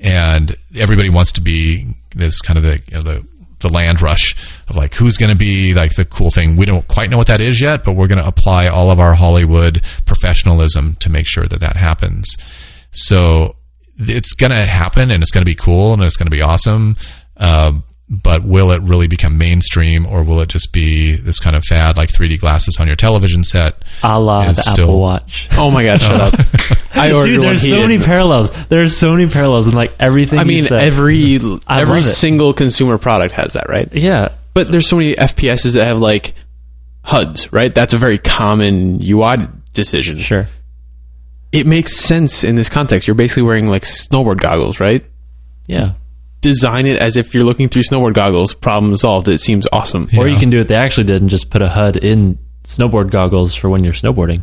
and everybody wants to be this kind of the you know, the the land rush of like who's going to be like the cool thing. We don't quite know what that is yet, but we're going to apply all of our Hollywood professionalism to make sure that that happens. So it's going to happen and it's going to be cool and it's going to be awesome. Uh, but will it really become mainstream or will it just be this kind of fad like 3D glasses on your television set? a la the It's Apple still- Watch. Oh my God, shut up. I ordered Dude, one there's so heated. many parallels. There's so many parallels and like everything. I mean, said. every I every single consumer product has that, right? yeah, But there's so many FPSs that have like HUDs, right? That's a very common UI decision. sure. It makes sense in this context. You're basically wearing like snowboard goggles, right? Yeah. Design it as if you're looking through snowboard goggles. Problem solved. It seems awesome. Or you can do what they actually did and just put a HUD in snowboard goggles for when you're snowboarding.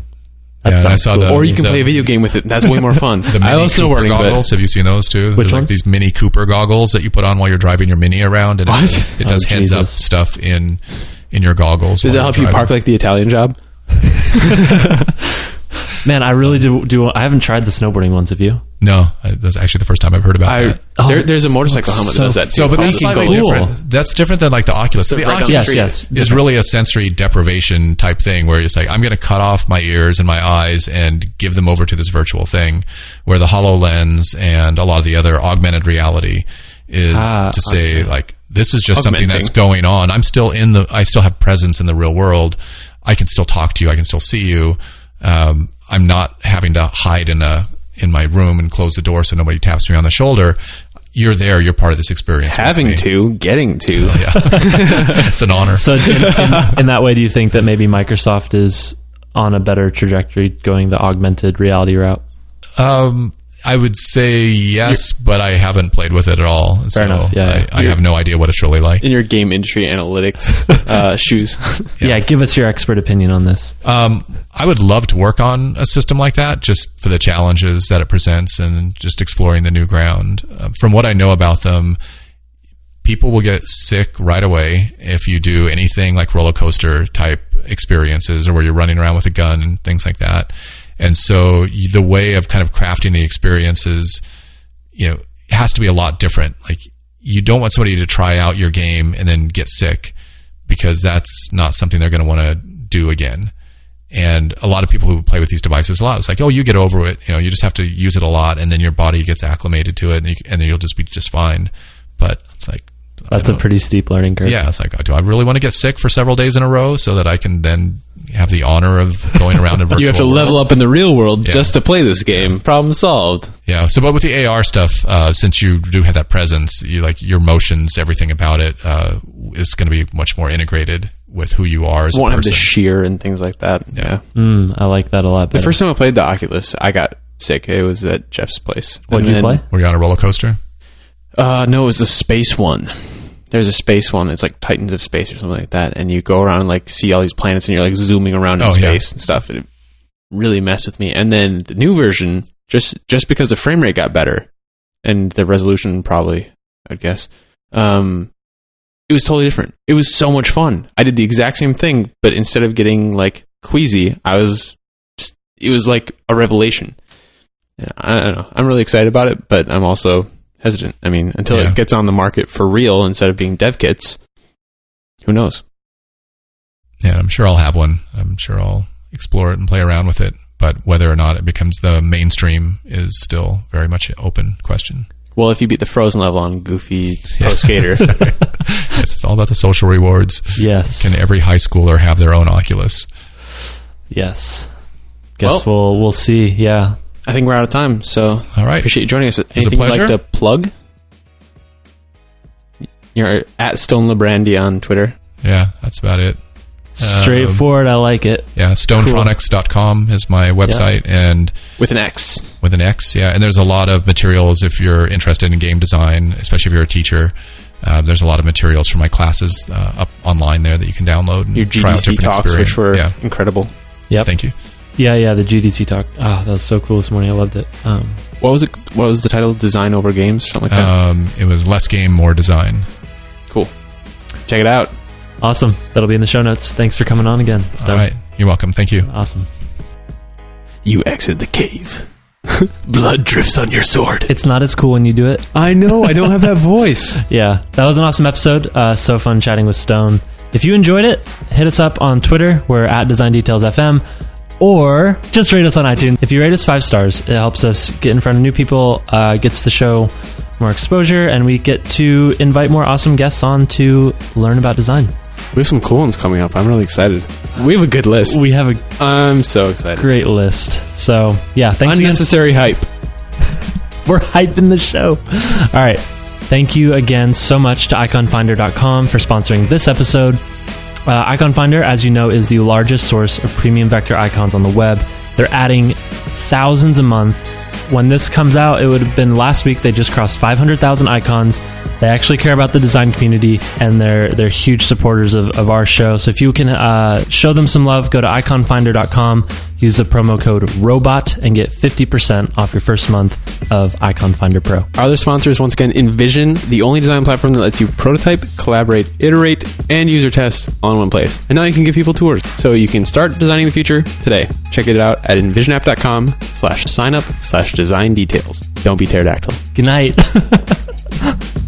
That Yeah, I saw cool. the- Or you can the- play a video game with it. That's way more fun. The I mini love Cooper snowboarding, goggles. but Have you seen those too? Which They're like ones? these mini Cooper goggles that you put on while you're driving your mini around, and it, What? it does Oh, heads up stuff in in your goggles. does while it help you're you driving. park like the Italian job? Man, I really do. Do I haven't tried the snowboarding ones. Have you? No, I, that's actually the first time I've heard about I that. Oh, there, there's a motorcycle helmet so- that does that too. So, but that's slightly cool. different. That's different than like the Oculus. So the right down the Oculus street. Yes, yes. is really a sensory deprivation type thing where it's like I'm going to cut off my ears and my eyes and give them over to this virtual thing. Where the Hololens and a lot of the other augmented reality is Ah, to say like this is just something that's going on. I'm still in the. I still have presence in the real world. I can still talk to you. I can still see you. Um, I'm not having to hide in a in my room and close the door so nobody taps me on the shoulder. You're there. You're part of this experience. Having to, getting to. Yeah, it's an honor. So, in, in, in that way, do you think that maybe Microsoft is on a better trajectory going the augmented reality route? Um, I would say yes, but I haven't played with it at all. so enough, yeah, yeah. I, I have no idea what it's really like. in your game industry analytics uh, shoes. Yeah. give us your expert opinion on this. Um, I would love to work on a system like that, just for the challenges that it presents and just exploring the new ground. Uh, from what I know about them, people will get sick right away if you do anything like roller coaster type experiences or where you're running around with a gun and things like that. And so the way of kind of crafting the experiences, you know, has to be a lot different. Like you don't want somebody to try out your game and then get sick because that's not something they're going to want to do again. And a lot of people who play with these devices a lot, it's like, oh, you get over it. You know, you just have to use it a lot, and then your body gets acclimated to it, and, you, and then you'll just be just fine. But it's like, That's a pretty steep learning curve. yeah. It's like, do I really want to get sick for several days in a row so that I can then have the honor of going around a virtual You have to level world. up in the real world Yeah. just to play this game. Problem solved. Yeah. So, but with the AR stuff, uh, since you do have that presence, you like your motions, everything about it uh, is going to be much more integrated with who you are as Won't a have the person. shear and things like that. Yeah. Yeah. Mm, I like that a lot. The first time I played the Oculus, I got sick. It was at Jeff's place. what did you then- play? Were you on a roller coaster? Uh, no, it was the space one. There's a space one. It's like Titans of Space or something like that. And you go around and like see all these planets and you're like zooming around in Oh, yeah. space and stuff. It really messed with me. And then the new version, just just because the frame rate got better and the resolution probably, I guess, um, it was totally different. It was so much fun. I did the exact same thing, but instead of getting like queasy, I was just, it was like a revelation. Yeah, I don't know. I'm really excited about it, but I'm also hesitant. I mean, until Yeah. it gets on the market for real instead of being dev kits, who knows? Yeah, I'm sure I'll have one. I'm sure I'll explore it and play around with it. But whether or not it becomes the mainstream is still very much an open question. Well, if you beat the Frozen level on Goofy Pro Yeah. Skater, yes, it's all about the social rewards. Yes. Can every high schooler have their own Oculus? yes. Guess we'll we'll see. Yeah. I think we're out of time. So All right. appreciate you joining us. Anything you'd like pleasure. to plug? You're at Stone Librande on Twitter. Yeah, that's about it. Straightforward. I like it. Yeah, stonetronix.com is my website and with an X. with an X. Yeah, and there's a lot of materials if you're interested in game design, especially if you're a teacher. Uh, there's a lot of materials for my classes uh, up online there that you can download and Your try out different talks, experience. which were yeah, incredible. Yeah, thank you. Yeah, yeah. The GDC talk. Oh, that was so cool this morning. I loved it. Um, What was it? What was the title? Design over games, something like that. Um, it was less game, more design. cool. Check it out. awesome. That'll be in the show notes. Thanks for coming on again. Stone. All right, you're welcome. Thank you. Awesome. You exit the cave. Blood drips on your sword. It's not as cool when you do it. I know. I don't have that voice. Yeah, that was an awesome episode. Uh, so fun chatting with Stone. If you enjoyed it, hit us up on Twitter. We're at Design Details FM, or just rate us on iTunes. If you rate us five stars, it helps us get in front of new people, uh, gets the show more exposure, and we get to invite more awesome guests on to learn about design. We have some cool ones coming up. I'm really excited. We have a good list. We have a I'm so excited. great list. So yeah, thanks again. Unnecessary hype. We're hyping the show. All right. Thank you again so much to iconfinder.com for sponsoring this episode. Uh, Icon Finder, as you know, is the largest source of premium vector icons on the web. They're adding thousands a month. When this comes out, it would have been last week. They just crossed 500,000 icons. They actually care about the design community, and they're they're huge supporters of, of our show. So if you can uh, show them some love, go to iconfinder.com, use the promo code ROBOT, and get 50% off your first month of Icon Finder Pro. Our other sponsors, once again, InVision, the only design platform that lets you prototype, collaborate, iterate, and user test on one place. And now you can give people tours. So you can start designing the future today. Check it out at invisionapp.com slash sign up slash design details. Don't be pterodactyl. Good night.